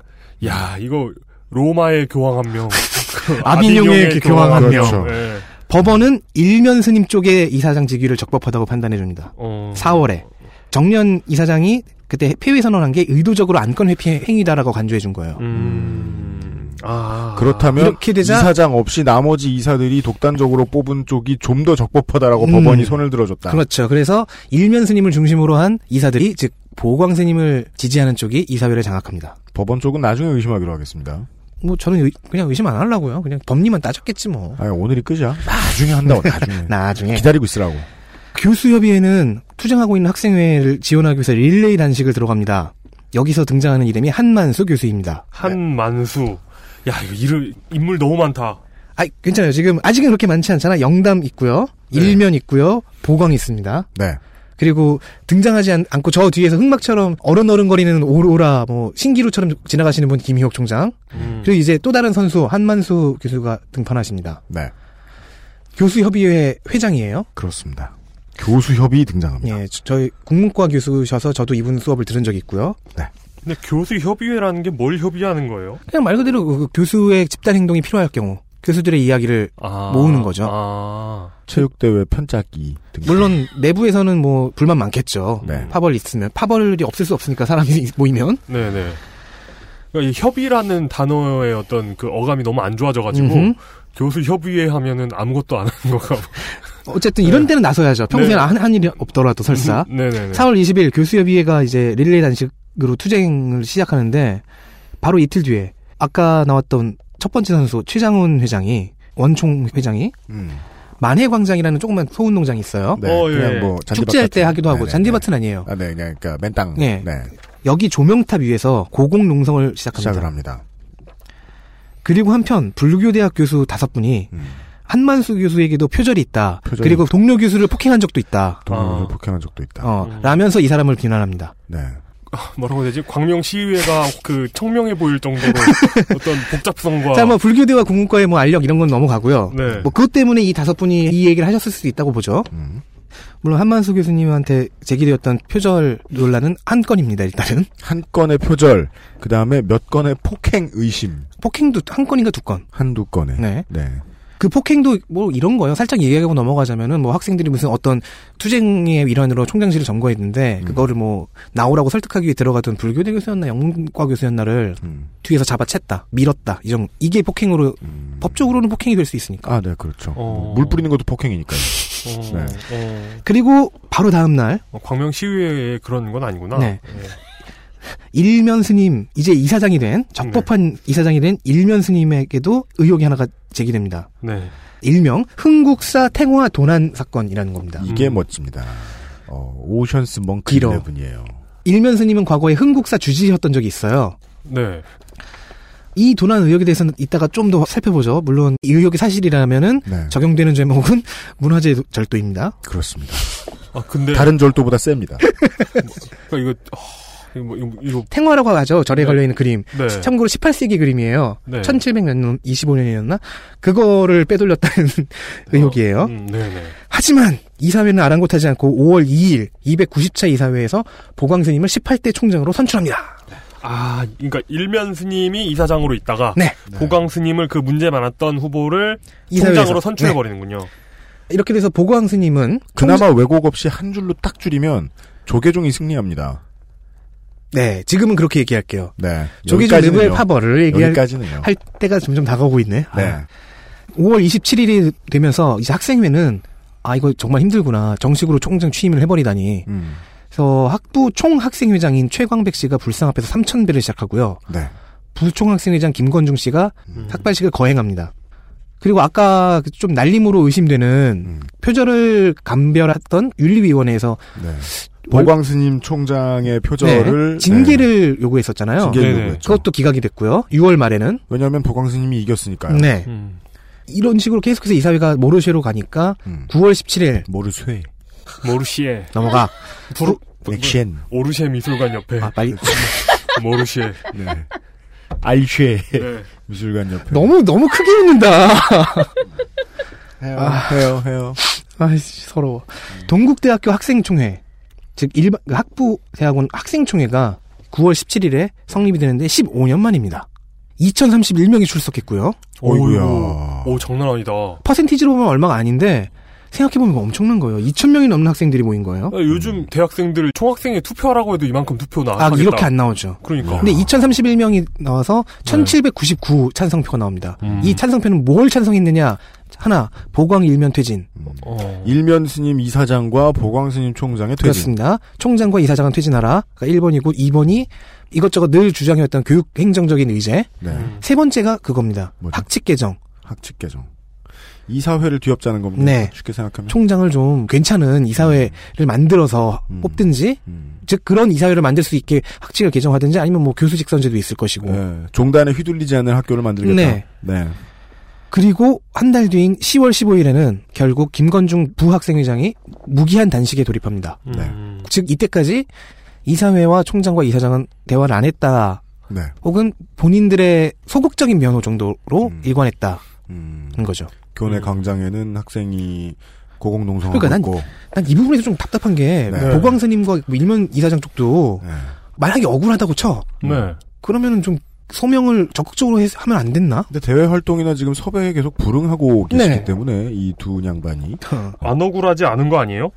야 이거 로마의 교황 한 명. 그 아비뇽의 교황 한 명. 그렇죠. 예. 법원은 일면 스님 쪽의 이사장 직위를 적법하다고 판단해 줍니다. 어. 4월에 정년 이사장이 그때 폐위 선언한 게 의도적으로 안건 회피 행위다라고 간주해 준 거예요. 음. 아. 그렇다면 이렇게 되자- 이사장 없이 나머지 이사들이 독단적으로 뽑은 쪽이 좀 더 적법하다라고 음. 법원이 손을 들어줬다. 그렇죠. 그래서 일면 스님을 중심으로 한 이사들이 즉 보광 스님을 지지하는 쪽이 이사회를 장악합니다. 법원 쪽은 나중에 의심하기로 하겠습니다. 뭐 저는 의- 그냥 의심 안 하려고요. 그냥 법리만 따졌겠지 뭐. 아니, 오늘이 끝이야. 나중에 한다고, 나중에. 나중에 기다리고 있으라고. 교수협의회는 투쟁하고 있는 학생회를 지원하기 위해서 릴레이 단식을 들어갑니다. 여기서 등장하는 이름이 한만수 교수입니다. 한만수. 야, 이거 이름, 인물 너무 많다. 아, 괜찮아요. 지금 아직은 그렇게 많지 않잖아. 영담 있고요. 일면 있고요. 보광 있습니다. 네. 그리고 등장하지 않, 고저 뒤에서 흑막처럼 어른어른거리는 오로라, 뭐, 신기루처럼 지나가시는 분 김희옥 총장. 음. 그리고 이제 또 다른 선수, 한만수 교수가 등판하십니다. 네. 교수협의회 회장이에요. 그렇습니다. 교수협이 등장합니다. 예, 저- 저희 국문과 교수셔서 저도 이분 수업을 들은 적이 있고요. 근데 교수 협의회라는 게 뭘 협의하는 거예요? 그냥 말 그대로 그 교수의 집단 행동이 필요할 경우 교수들의 이야기를 아. 모으는 거죠. 아. 체육대회 편짝이 등장. 물론 내부에서는 뭐 불만 많겠죠. 네. 파벌 있으면 파벌이 없을 수 없으니까 사람이 모이면 네네. 그러니까 이 협의라는 단어의 어떤 그 어감이 너무 안 좋아져가지고 음흠. 교수 협의회 하면은 아무것도 안 하는 것 같고. 어쨌든 이런 데는 나서야죠. 평소에 네. 한, 한 일이 없더라도 설사. 음, 네네네. 4월 20일 교수협의회가 이제 릴레이 단식으로 투쟁을 시작하는데 바로 이틀 뒤에 아까 나왔던 첫 번째 선수 최장훈 회장이 원총 회장이 음. 만해광장이라는 조그만 소운 농장이 있어요. 네, 그냥 뭐 잔디밭 축제할 때 같은. 하기도 하고 네네, 잔디밭은 아니에요. 아, 네, 그냥 그러니까 맨 땅. 네. 네. 여기 조명탑 위에서 고공 농성을 시작합니다. 시작을 합니다. 그리고 한편 불교 대학 교수 다섯 분이 음. 한만수 교수에게도 표절이 있다. 표절이- 그리고 동료 교수를 폭행한 적도 있다. 동료를 폭행한 적도 있다. 어, 라면서 이 사람을 비난합니다. 네. 뭐라고 해야 되지? 광명 시의회가 그 청명해 보일 정도로 어떤 복잡성과 자, 뭐 불교대와 국문과의 뭐 알력 이런 건 넘어가고요. 네. 뭐 그것 때문에 이 다섯 분이 이 얘기를 하셨을 수도 있다고 보죠. 음. 물론 한만수 교수님한테 제기되었던 표절 논란은 한 건입니다. 일단은 한 건의 표절, 그 다음에 몇 건의 폭행 의심. 폭행도 한 건인가 두 건. 한 두 건에. 네. 네. 그 폭행도 뭐 이런 거예요. 살짝 얘기하고 넘어가자면은 뭐 학생들이 무슨 어떤 투쟁의 일환으로 총장실을 점거했는데 그거를 뭐 나오라고 설득하기 위해 들어가던 불교대 교수였나 영문과 교수였나를 음. 뒤에서 잡아챘다, 밀었다. 이정 이게 폭행으로 법적으로는 폭행이 될 수 있으니까. 아, 네, 그렇죠. 물 뿌리는 것도 폭행이니까요. 어, 네. 어. 그리고 바로 다음 날 어, 광명 시의회에 그런 건 아니구나. 네. 일면 스님 이제 이사장이 된 적법한 이사장이 된 일면 스님에게도 의혹이 하나가 제기됩니다. 네. 일명 흥국사 탱화 도난 사건이라는 겁니다. 이게 멋집니다. 어, 오션스 멍크. 11이에요. 일면 스님은 과거에 흥국사 주지셨던 적이 있어요. 네. 이 도난 의혹에 대해서는 이따가 좀 더 살펴보죠. 물론 이 의혹이 사실이라면은 네. 적용되는 제목은 문화재 절도입니다. 그렇습니다. 아 근데 다른 절도보다 셉니다. 그러니까 이거 아, 이거 뭐, 이거, 이거 탱화라고 하죠. 절에 네. 걸려 있는 그림. 네. 참고로 18세기 그림이에요. 네. 1700년 25년이었나? 그거를 빼돌렸다는 의혹이에요. 음, 네네. 하지만 이사회는 아랑곳하지 않고 5월 2일 290차 이사회에서 보광 스님을 18대 총장으로 선출합니다. 아, 그러니까 일면 스님이 이사장으로 있다가 네. 보강 스님을 그 문제 많았던 후보를 이사회에서. 총장으로 선출해 버리는군요. 이렇게 돼서 보광 스님은 그나마 왜곡 없이 한 줄로 딱 줄이면 조계종이 승리합니다. 네, 지금은 그렇게 얘기할게요. 네. 내부의 파벌을 얘기할 여기까지는요. 할 때가 점점 다가오고 있네. 네. 아. 5월 27일이 되면서 이제 학생회는 아 이거 정말 힘들구나 정식으로 총장 취임을 해버리다니. 음. 그래서 학부 총학생회장인 최광백 씨가 불상 앞에서 삼천배를 시작하고요. 네. 부총학생회장 김건중 씨가 삭발식을 거행합니다. 그리고 아까 그좀 날림으로 의심되는 표절을 감별했던 윤리위원회에서 네. 보광스님 총장의 표절을 네, 징계를 요구했었잖아요. 징계를. 그것도 기각이 됐고요. 6월 말에는 왜냐하면 보광스님이 이겼으니까요. 네. 음. 이런 식으로 계속해서 이사회가 모르쉐로 가니까 음. 9월 17일 모르쇠. 모르시에 넘어가. 부르, 액션. 오르쉐 미술관 옆에 아, 빨리. 모르시에 네. 알쉐. 네. 미술관 옆에. 너무 너무 크게 웃는다. 해요, 아. 해요, 해요. 아이씨 서러워. 동국대학교 학생총회 즉 일반 그 학부 대학원 학생총회가 9월 17일에 성립이 되는데 15년 만입니다. 2,031명이 출석했고요. 어이구야. 오 장난 아니다. 퍼센티지로 보면 얼마가 아닌데 생각해보면 엄청난 거예요. 2,000명이 넘는 학생들이 모인 거예요. 아, 요즘 대학생들 총학생회 투표하라고 해도 이만큼 투표 나. 아, 이렇게 안 나오죠. 그러니까. 근데 2,031명이 나와서 1,799 찬성표가 나옵니다. 음. 이 찬성표는 뭘 찬성했느냐? 하나, 보광 일면 퇴진. 어. 일면 스님 이사장과 보광 스님 총장의 퇴진. 그렇습니다. 총장과 이사장은 퇴진하라. 그러니까 1번이고 2번이 이것저것 늘 주장해왔던 교육 행정적인 의제. 네. 세 번째가 그겁니다. 뭐죠? 학칙 개정. 학칙 개정. 이사회를 뒤엎자는 겁니다. 네. 쉽게 생각하면. 총장을 좀 괜찮은 이사회를 만들어서 음. 뽑든지, 즉 그런 이사회를 만들 수 있게 학칙을 개정하든지 아니면 뭐 교수 직선제도 있을 것이고. 네. 종단에 휘둘리지 않는 학교를 만들겠다. 네. 네. 그리고 한 달 뒤인 10월 15일에는 결국 김건중 부학생회장이 무기한 단식에 돌입합니다. 음. 네. 즉 이때까지 이사회와 총장과 이사장은 대화를 안 했다. 네. 혹은 본인들의 소극적인 면허 정도로 음. 일관했다는 거죠. 교내 광장에는 학생이 고공농성을 그러니까 난, 하고 난이 부분에서 좀 답답한 게 네. 보광 스님과 뭐 일면 이사장 쪽도 만약에 억울하다고 쳐. 네. 그러면은 좀 소명을 적극적으로 해- 하면 안 됐나? 근데 대외 활동이나 지금 섭외에 계속 불응하고 계시기 네. 때문에 이 두 양반이 안 억울하지 않은 거 아니에요?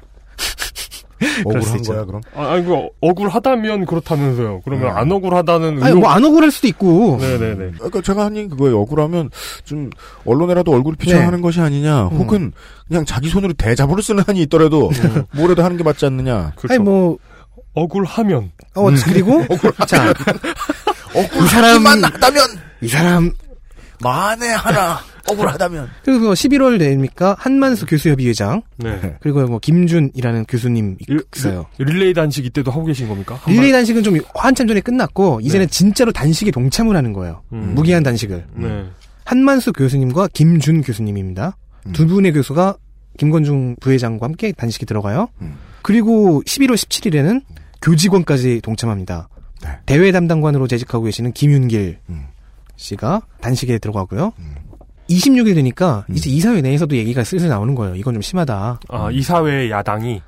억울한. 거야 그럼? 아, 아니, 그 억울하다면 그렇다면서요. 그러면 안 억울하다는 아니 뭐안 억울할 수도 있고. 네네네. 그러니까 제가 한 얘기 그거예요. 억울하면 좀 언론에라도 얼굴 피처하는 네. 것이 아니냐. 음. 혹은 그냥 자기 손으로 대자보를 쓰는 한이 있더라도 뭐라도 하는 게 맞지 않느냐. 그렇죠. 아니 뭐 억울하면 어 음. 그리고 자 사람 하다면 이 사람 만에 하나 억울하다면 그리고 11월 내입니까 한만수 교수협의회장 네. 그리고 뭐 김준이라는 교수님 있어요. 릴레이 단식 이때도 하고 계신 겁니까? 한 릴레이 번- 단식은 좀 한참 전에 끝났고 이제는 진짜로 단식에 동참을 하는 거예요. 음. 무기한 단식을. 네. 한만수 교수님과 김준 교수님입니다. 음. 두 분의 교수가 김건중 부회장과 함께 단식에 들어가요. 음. 그리고 11월 17일에는 교직원까지 동참합니다. 네. 대외 담당관으로 재직하고 계시는 김윤길 음. 씨가 단식에 들어가고요. 26일 되니까 음. 이제 이사회 내에서도 얘기가 슬슬 나오는 거예요. 이건 좀 심하다. 아, 이사회의 야당이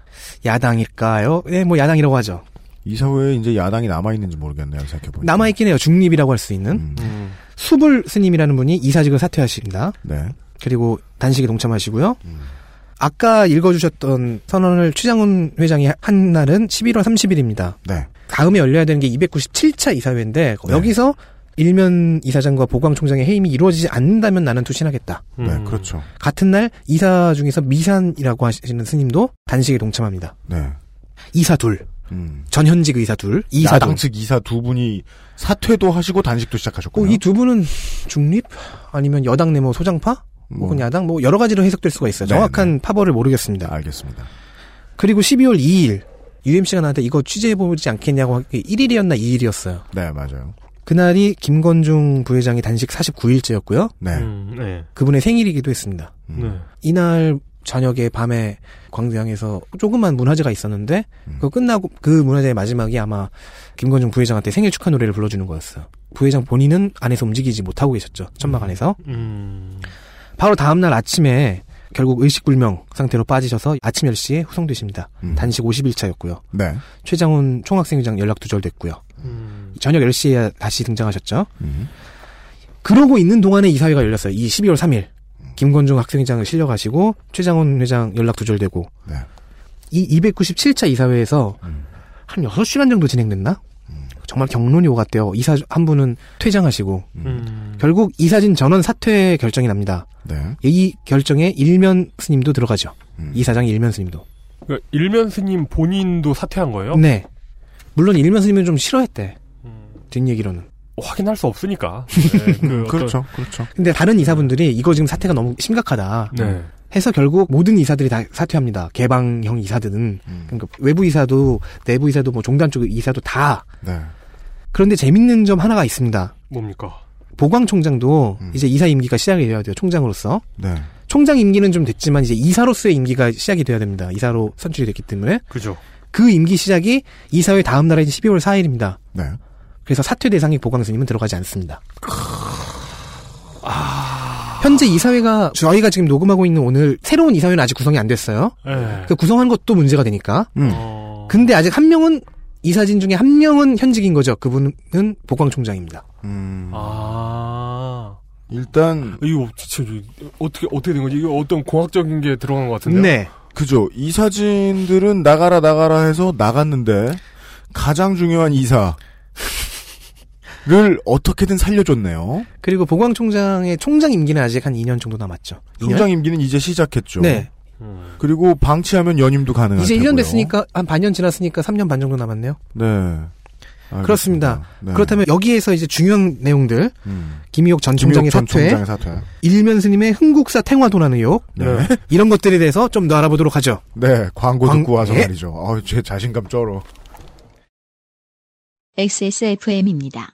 야당일까요? 네, 뭐 야당이라고 하죠. 이사회에 이제 야당이 남아있는지 모르겠네요. 생각해보니까. 남아있긴 해요. 중립이라고 할 수 있는. 음. 수불 스님이라는 분이 이사직을 사퇴하십니다. 네. 그리고 단식에 동참하시고요. 아까 읽어주셨던 선언을 최장훈 회장이 한 날은 11월 30일입니다. 네. 다음에 열려야 되는 게 297차 이사회인데 여기서 일면 이사장과 보광 총장의 해임이 이루어지지 않는다면 나는 투신하겠다. 음. 네, 그렇죠. 같은 날 이사 중에서 미산이라고 하시는 스님도 단식에 동참합니다. 네. 이사 둘, 음. 전현직 의사 둘, 이사 야당 둘. 측 이사 두 분이 사퇴도 하시고 단식도 시작하셨고요. 이두 분은 중립 아니면 여당 내뭐 소장파 혹은 뭐. 야당 뭐 여러 가지로 해석될 수가 있어요. 네, 정확한 파벌을 모르겠습니다. 알겠습니다. 그리고 12월 2일 UMC가 나한테 이거 취재해보지 않겠냐고 하기 1일이었나 2일이었어요. 네, 맞아요. 그날이 김건중 부회장이 단식 49일째였고요. 네. 음, 네. 그분의 생일이기도 했습니다. 네. 이날 저녁에 밤에 광장에서 조그만 문화제가 있었는데 음. 그거 끝나고 그 문화제의 마지막이 아마 김건중 부회장한테 생일 축하 노래를 불러주는 거였어요. 부회장 본인은 안에서 움직이지 못하고 계셨죠. 천막 안에서. 음. 바로 다음 날 아침에 결국 의식불명 상태로 빠지셔서 아침 10시에 후송되십니다. 단식 50일차였고요. 네. 최장훈 총학생회장 연락 두절됐고요. 음. 저녁 10시에 다시 등장하셨죠. 그러고 있는 동안에 이 사회가 열렸어요. 이 12월 3일. 김건중 학생회장을 실려가시고 최장훈 회장 연락 두절되고 네. 이 297차 이사회에서 한 6시간 정도 진행됐나? 정말 경론이 오갔대요. 이사 한 분은 퇴장하시고 음. 결국 이사진 전원 사퇴 결정이 납니다. 네. 이 결정에 일면 스님도 들어가죠. 음. 이사장 일면 스님도. 그러니까 일면 스님 본인도 사퇴한 거예요? 네. 물론 일면 스님은 좀 싫어했대. 뒷얘기로는. 확인할 수 없으니까. 네, 그 그렇죠. 그렇죠. 근데 다른 이사분들이 이거 지금 사태가 너무 심각하다. 네. 해서 결국 모든 이사들이 다 사퇴합니다. 개방형 이사들은. 그러니까 외부 이사도 내부 이사도 뭐 종단 쪽 이사도 다. 네. 그런데 재밌는 점 하나가 있습니다. 뭡니까? 보광 총장도 이제 이사 임기가 시작이 돼야 돼요. 총장으로서. 네. 총장 임기는 좀 됐지만 이제 이사로서의 임기가 시작이 돼야 됩니다. 이사로 선출이 됐기 때문에. 그죠. 그 임기 시작이 이사회 다음 날인 12월 4일입니다. 네. 그래서 사퇴 대상의 보광 스님은 들어가지 않습니다. 현재 이사회가 저희가 지금 녹음하고 있는 오늘 새로운 이사회는 아직 구성이 안 됐어요. 네. 그 구성한 것도 문제가 되니까. 음. 어. 근데 아직 한 명은 이사진 중에 한 명은 현직인 거죠. 그분은 보광 총장입니다. 음. 아. 일단 이거 진짜 어떻게 어떻게 된 거지? 이거 어떤 공학적인 게 들어간 것 같은데요? 네. 그죠. 이 사진들은 나가라 나가라 해서 나갔는데 가장 중요한 이사 를 어떻게든 살려줬네요. 그리고 보광 총장의 총장 임기는 아직 한 2년 정도 남았죠. 2년? 총장 임기는 이제 시작했죠. 네. 그리고 방치하면 연임도 가능하고요. 이제 1년 됐으니까 한 반년 지났으니까 3년 반 정도 남았네요. 네. 그렇습니다. 네. 그렇다면 여기에서 이제 중요한 내용들 음. 김희옥 전 총장의 사퇴, 총장의 사퇴. 일면 스님의 흥국사 탱화도난 의혹 네. 이런 것들에 대해서 좀 더 알아보도록 하죠. 네, 광고 광- 듣고 와서 예? 말이죠. 어, 제 자신감 쩔어. XSFM입니다.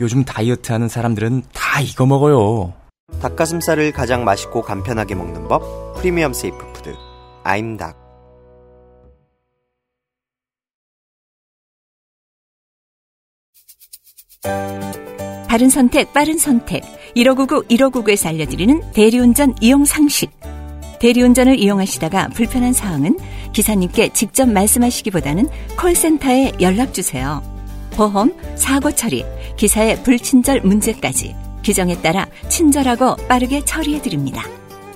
요즘 다이어트 하는 사람들은 다 이거 먹어요. 닭가슴살을 가장 맛있고 간편하게 먹는 법 premium safe food 아임닭 바른 선택, 빠른 선택. 1599, 1599에서 알려드리는 대리운전 이용 상식. 대리운전을 이용하시다가 불편한 사항은 기사님께 직접 말씀하시기보다는 콜센터에 연락 주세요. 보험, 사고 처리, 기사의 불친절 문제까지 규정에 따라 친절하고 빠르게 처리해드립니다.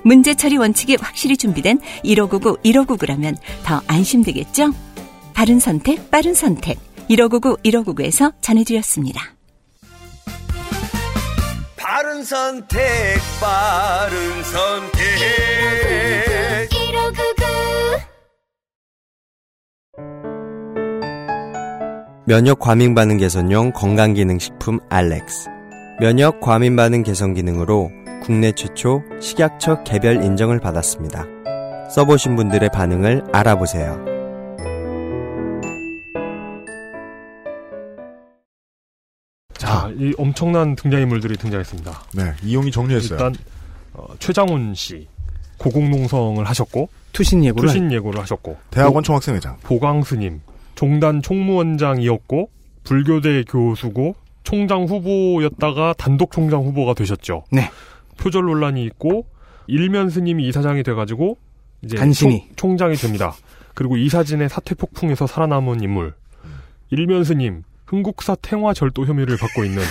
문제 처리 원칙이 확실히 준비된 1599, 1599라면 더 안심되겠죠? 바른 선택, 빠른 선택. 1599, 1599에서 전해드렸습니다. 바른 선택, 바른 선택. 면역 과민 반응 개선용 건강 기능 식품 알렉스 면역 과민 반응 개선 기능으로 국내 최초 식약처 개별 인정을 받았습니다. 써보신 분들의 반응을 알아보세요. 자, 이 엄청난 등장인물들이 등장했습니다. 네, 이용이 정리했어요. 일단 어, 최장훈 씨 고공농성을 하셨고 투신 예고를 투신 예고를 하셨고 대학원 총학생회장 보강 스님 종단 총무원장이었고 불교대 교수고 총장 후보였다가 단독 총장 후보가 되셨죠. 네. 표절 논란이 있고 일면 스님이 이사장이 돼가지고 이제 간신히. 총, 장이 됩니다. 그리고 이사진의 사퇴 폭풍에서 살아남은 인물 일면 스님 흥국사 탱화 절도 혐의를 받고 있는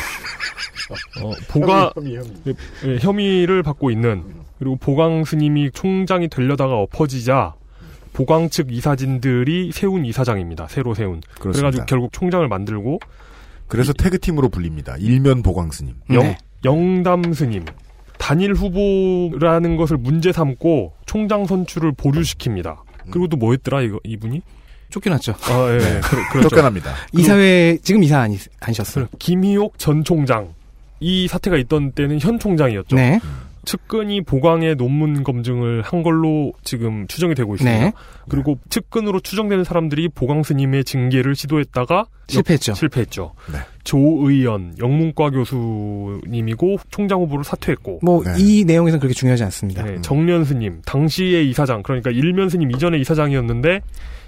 어, 보가 혐의, 혐의, 혐의. 예, 혐의를 받고 있는 그리고 보강 스님이 총장이 되려다가 엎어지자 보강 측 이사진들이 세운 이사장입니다. 새로 세운. 그래 그렇습니다. 가지고 결국 총장을 만들고 그래서 태그팀으로 불립니다. 일면 보광 스님. 영, 네. 영담 스님 단일 후보라는 것을 문제 삼고 총장 선출을 보류시킵니다. 그리고 또 뭐 했더라 이거 이분이? 쫓겨났죠. 아, 예, 예. 그, 그렇죠. 쫓겨납니다. 이사회 지금 이사 아니, 아니셨어요? 김희옥 전 총장. 이 사태가 있던 때는 현 총장이었죠. 네. 측근이 보강의 논문 검증을 한 걸로 지금 추정이 되고 있습니다. 네. 그리고 측근으로 추정되는 사람들이 보강 스님의 징계를 시도했다가 실패했죠. 역- 실패했죠. 네. 조의연 영문과 교수님이고 총장 후보를 사퇴했고 뭐 네. 이 내용에서는 그렇게 중요하지 않습니다. 네, 정면 스님 당시의 이사장 그러니까 일면 스님 이전의 이사장이었는데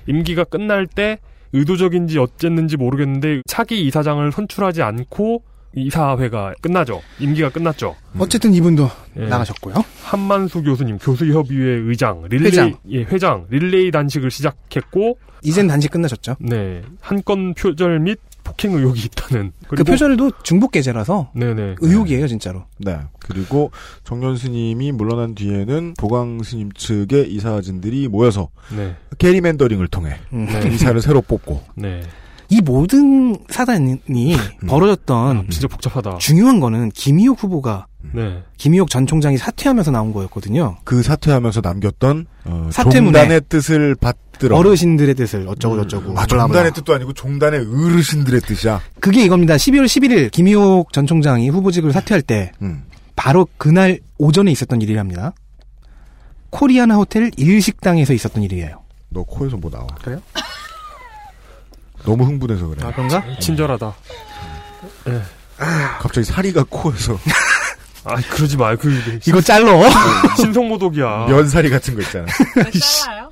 임기가 끝날 때 의도적인지 어쨌는지 모르겠는데 차기 이사장을 선출하지 않고 이사회가 끝나죠. 임기가 끝났죠. 어쨌든 이분도 예. 나가셨고요. 한만수 교수님 교수협의회 의장 릴레이 회장. 예, 회장 릴레이 단식을 시작했고 이젠 단식 끝나셨죠. 네 한건 표절 및 폭행 의혹이 있다는 그 표절도 중복 계제라서 네네 의혹이에요, 진짜로. 네. 그리고 정년 스님이 물러난 뒤에는 보광 스님 측의 이사진들이 모여서 네. 게리맨더링을 통해 음. 네. 이사를 새로 뽑고 네. 이 모든 사단이 벌어졌던 진짜 복잡하다. 중요한 거는 김희옥 후보가 네. 김희옥 전 총장이 사퇴하면서 나온 거였거든요. 그 사퇴하면서 남겼던 어, 사퇴문에 종단의 뜻을 받들어 어르신들의 뜻을 어쩌고 저쩌고. 아, 블라블라. 종단의 뜻도 아니고 종단의 어르신들의 뜻이야. 그게 이겁니다. 12월 11일 김희옥 전 총장이 후보직을 사퇴할 때 음. 바로 그날 오전에 있었던 일이랍니다. 코리아나 호텔 일식당에서 있었던 일이에요. 너 코에서 뭐 나와? 그래요? 너무 흥분해서 그래. 아, 그런가? 친절하다. 예. 갑자기 사리가 코에서 아, 그러지 마. 그 이거 잘러. 신성모독이야. 면사리 같은 거 있잖아. 잘라요?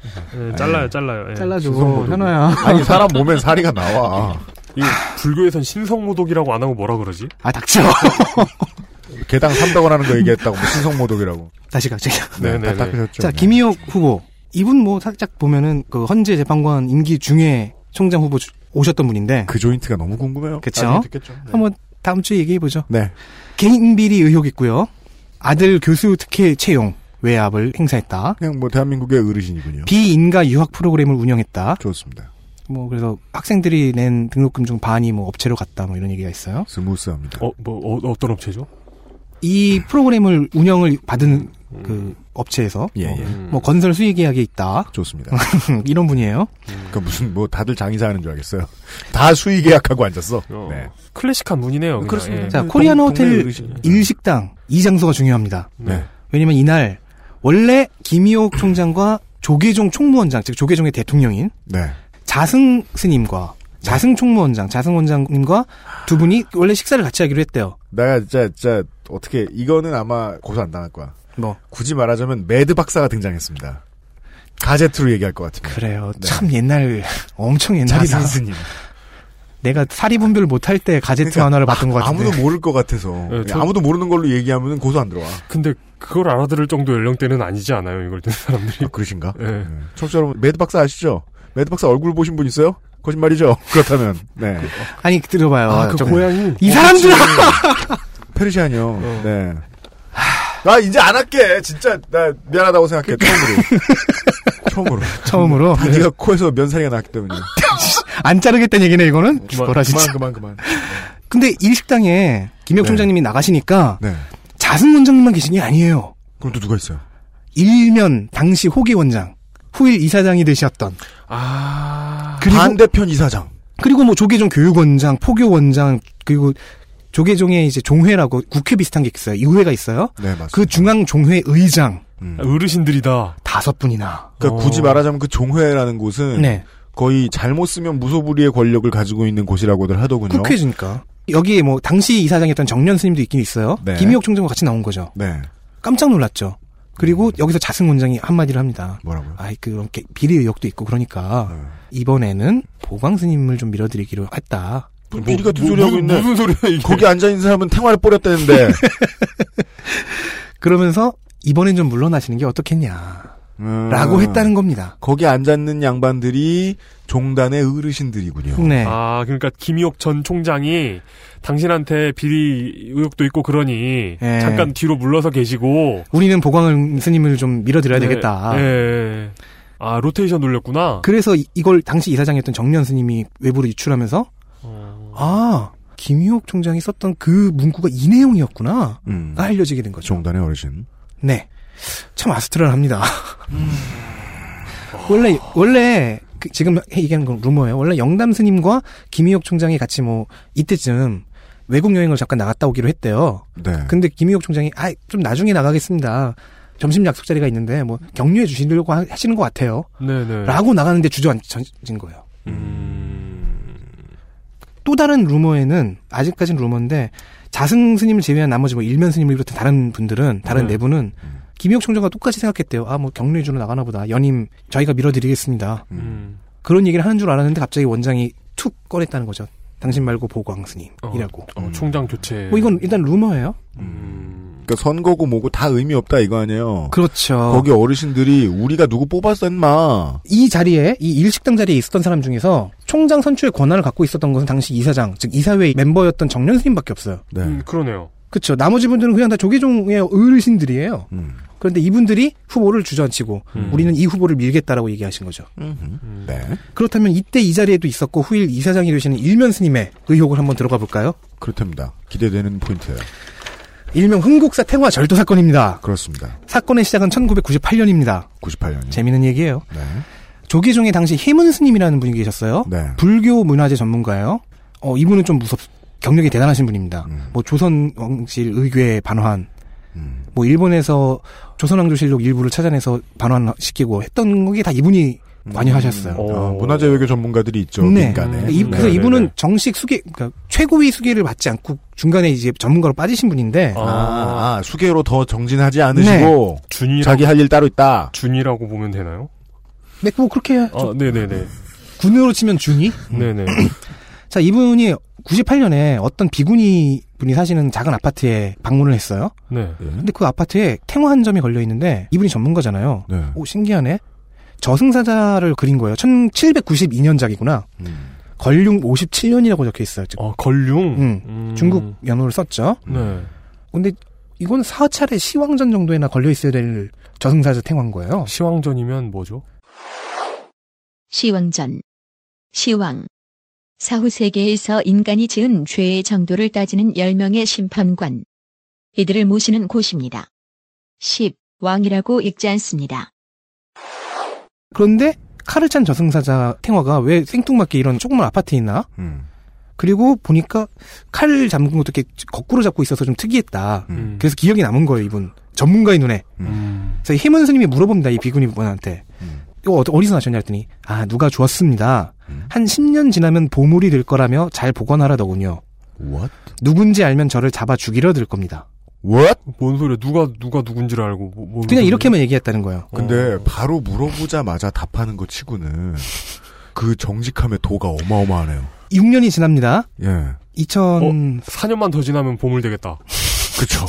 예, 잘라요, 잘라요. 예. 잘라줘. 현아야. 아니 사람 몸엔 사리가 나와. 이 불교에선 신성모독이라고 안 하고 뭐라 그러지? 아, 닥쳐. 개당 300원 하는 거 얘기했다고 뭐 신성모독이라고. 다시 가자. 네, 네네네. 다 닦으셨죠. 자, 네. 김희옥 후보. 이분 뭐 살짝 보면은 그 헌재 재판관 임기 중에 총장 후보 주- 오셨던 분인데. 그 조인트가 너무 궁금해요. 듣겠죠. 네. 한번 다음 주에 얘기해 보죠. 네. 개인 비리 의혹 있고요. 아들 교수 특혜 채용 외압을 행사했다. 그냥 뭐 대한민국의 어르신이군요. 비인가 유학 프로그램을 운영했다. 좋습니다. 뭐 그래서 학생들이 낸 등록금 중 반이 뭐 업체로 갔다 뭐 이런 얘기가 있어요. 스무스합니다. 어, 뭐 어, 어떤 업체죠? 이 프로그램을 운영을 받은 그 업체에서 예, 뭐, 예. 뭐 건설 수의 계약에 있다. 좋습니다. 이런 분이에요. 그러니까 무슨 뭐 다들 장의사 하는 줄 알겠어요. 다 수의 계약하고 앉았어. 네. 클래식한 문이네요. 그냥. 그렇습니다. 예. 자, 동- 코리안 호텔. 일식당 이 장소가 중요합니다. 네. 왜냐면 이날 원래 김희옥 총장과 조계종 총무원장, 즉 조계종의 대통령인 네. 자승 스님과 자승 총무원장, 자승 원장님과 두 분이 원래 식사를 같이 하기로 했대요. 내가 진짜 진짜 어떻게 이거는 아마 고소 안 당할 거야. 뭐 굳이 말하자면 매드 박사가 등장했습니다. 가제트로 얘기할 것 같으면. 그래요. 네. 참 옛날 엄청 옛날이다. 자승 스님. 내가 사리 분별 못할 때 가제트 만화를 봤던 것 같은데. 그러니까 아무도 모를 것 같아서 네, 저- 아무도 모르는 걸로 얘기하면 고소 안 들어와. 근데 그걸 알아들을 정도 연령대는 아니지 않아요, 이걸 듣는 사람들이. 아, 그러신가? 예. 청취자 여러분, 매드 박사 아시죠? 매드 박사 얼굴 보신 분 있어요? 거짓말이죠? 그렇다면, 네. 아니 들어봐요. 아, 그 좀- 고양이. 이 사람들아! 페르시안이요. 어. 네. 나 이제 안 할게. 진짜 나 미안하다고 생각해. 처음으로. 처음으로. 처음으로 다 네가 코에서 면사리가 났기 때문에. 안 자르겠다는 얘기네 이거는. 죽어라 진짜. 그만 그만 그만. 근데 일식당에 김혁 네. 총장님이 나가시니까 네. 자승 원장님만 계신 게 아니에요. 그럼 또 누가 있어요? 일면 당시 호기 원장, 후일 이사장이 되셨던 아. 그리고 반대편 이사장. 그리고 뭐 조계종 교육원장, 포교원장 그리고 조계종의 이제 종회라고 국회 비슷한 게 있어요. 의회가 있어요. 네, 맞습니다. 그 중앙 종회 의장 음. 어르신들이다. 다섯 분이나. 그러니까 어. 굳이 말하자면 그 종회라는 곳은 네. 거의 잘못 쓰면 무소불위의 권력을 가지고 있는 곳이라고들 하더군요. 국회니까 여기에 뭐 당시 이사장이었던 정년 스님도 있긴 있어요. 네. 김희옥 총장과 같이 나온 거죠. 네. 깜짝 놀랐죠. 그리고 여기서 자승 원장이 한마디를 합니다. 뭐라고요? 아이 그런 게 비리 의혹도 있고 그러니까 네. 이번에는 보광 스님을 좀 밀어드리기로 했다. 뭐, 미리 같은 뭐, 소리 하고 있네. 무슨 소리야, 이게. 거기 앉아 있는 사람은 탱화를 뿌렸다는데. 그러면서 이번엔 좀 물러나시는 게 어떻겠냐. 음. 라고 했다는 겁니다. 거기 앉아있는 양반들이 종단의 어르신들이군요. 네. 아, 그러니까 김희옥 전 총장이 당신한테 비리 의혹도 있고 그러니 예. 잠깐 뒤로 물러서 계시고 우리는 보광 스님을 좀 밀어드려야 네, 되겠다. 예. 아, 로테이션 돌렸구나. 그래서 이- 이걸 당시 이사장이었던 정년 스님이 외부로 유출하면서 어. 아 김희옥 총장이 썼던 그 문구가 이 내용이었구나. 음. 가 알려지게 된 거죠. 종단의 어르신. 네. 참 아스트랄합니다. 원래 원래 그 지금 얘기하는 건 루머예요. 원래 영담 스님과 김희옥 총장이 같이 뭐 이때쯤 외국 여행을 잠깐 나갔다 오기로 했대요. 네. 근데 김희옥 총장이 아 좀 나중에 나가겠습니다. 점심 약속 자리가 있는데 뭐 격려해 주시려고 하- 하시는 것 같아요. 네네. 라고 나가는데 주저앉은 거예요. 또 다른 루머에는 아직까지는 루머인데 자승 스님을 제외한 나머지 뭐 일면 스님을 비롯한 다른 분들은 다른 네. 내부는 김희옥 총장과 똑같이 생각했대요. 아 뭐 격려해 주러 나가나 보다. 연임 저희가 밀어드리겠습니다. 음. 그런 얘기를 하는 줄 알았는데 갑자기 원장이 툭 꺼냈다는 거죠. 당신 말고 보광 스님이라고. 어, 총장 교체. 뭐 이건 일단 루머예요. 그러니까 선거고 뭐고 다 의미 없다 이거 아니에요. 그렇죠. 거기 어르신들이 우리가 누구 뽑았어 인마. 이 자리에 이 일식당 자리에 있었던 사람 중에서 총장 선출의 권한을 갖고 있었던 것은 당시 이사장 즉 이사회 멤버였던 정년 스님밖에 없어요. 네. 음, 그러네요. 그렇죠. 나머지 분들은 그냥 다 조계종의 어르신들이에요. 음. 그런데 이분들이 후보를 주저앉히고 음. 우리는 이 후보를 밀겠다라고 얘기하신 거죠. 네. 그렇다면 이때 이 자리에도 있었고 후일 이사장이 되시는 일면 스님의 의혹을 한번 들어가 볼까요? 그렇답니다. 기대되는 포인트예요. 일명 흥국사 태화 절도 사건입니다. 그렇습니다. 사건의 시작은 1998년입니다. 98년이요. 재미있는 얘기예요. 네. 조계종의 당시 해문 스님이라는 분이 계셨어요. 네. 불교 문화재 전문가예요. 어, 이분은 좀 무섭, 경력이 대단하신 분입니다. 음. 뭐 조선 왕실 의궤 반환, 뭐 일본에서 조선 왕조실록 일부를 찾아내서 반환시키고 했던 게다 이분이 많이 하셨어요. 어, 문화재 외교 전문가들이 있죠. 네. 민간에. 이- 그래서 네, 이분은 네, 네. 정식 수계, 그러니까 최고위 수계를 받지 않고 중간에 이제 전문가로 빠지신 분인데, 아, 아, 수계로 더 정진하지 않으시고 네. 준이라고 자기 할 일 따로 있다. 준이라고 보면 되나요? 네, 뭐 그렇게 아, 네네네. 군으로 치면 준이? 네네. 자, 이분이 98년에 어떤 비구니 분이 사시는 작은 아파트에 방문을 했어요. 네. 근데 그 아파트에 탱화 한 점이 걸려 있는데 이분이 전문가잖아요. 네. 오 신기하네. 저승사자를 그린 거예요. 1792년작이구나. 음. 걸륭 57년이라고 적혀 있어요. 즉, 어, 걸륭? 음, 음. 중국 연호를 썼죠. 네. 근데 이건 사찰에 시왕전 정도에나 걸려 있어야 될 저승사자 탱화인 거예요. 시왕전이면 뭐죠? 시왕전. 시왕. 사후 세계에서 인간이 지은 죄의 정도를 따지는 10명의 심판관. 이들을 모시는 곳입니다. 10. 왕이라고 읽지 않습니다. 그런데 칼을 찬 저승사자 탱화가 왜 생뚱맞게 이런 조그만 아파트에 있나? 음. 그리고 보니까 칼 잡은 것도 이렇게 거꾸로 잡고 있어서 좀 특이했다. 음. 그래서 기억이 남은 거예요, 이분. 전문가의 눈에. 음. 그래서 해문 스님이 물어봅니다, 이 비구니 분한테. 이거 어- 어디서 나셨냐 했더니, 아, 누가 주었습니다. 한 10년 지나면 보물이 될 거라며 잘 보관하라더군요. What? 누군지 알면 저를 잡아 죽이려 들 겁니다. What? 뭔 소리야? 누가 누가 누군지를 알고 뭐, 뭔 그냥 소리야? 이렇게만 얘기했다는 거예요. 근데 바로 물어보자마자 답하는 거 치고는 그 정직함의 도가 어마어마하네요. 6년이 지납니다. 예. 2000 4년만 더 지나면 보물 되겠다. 그쵸.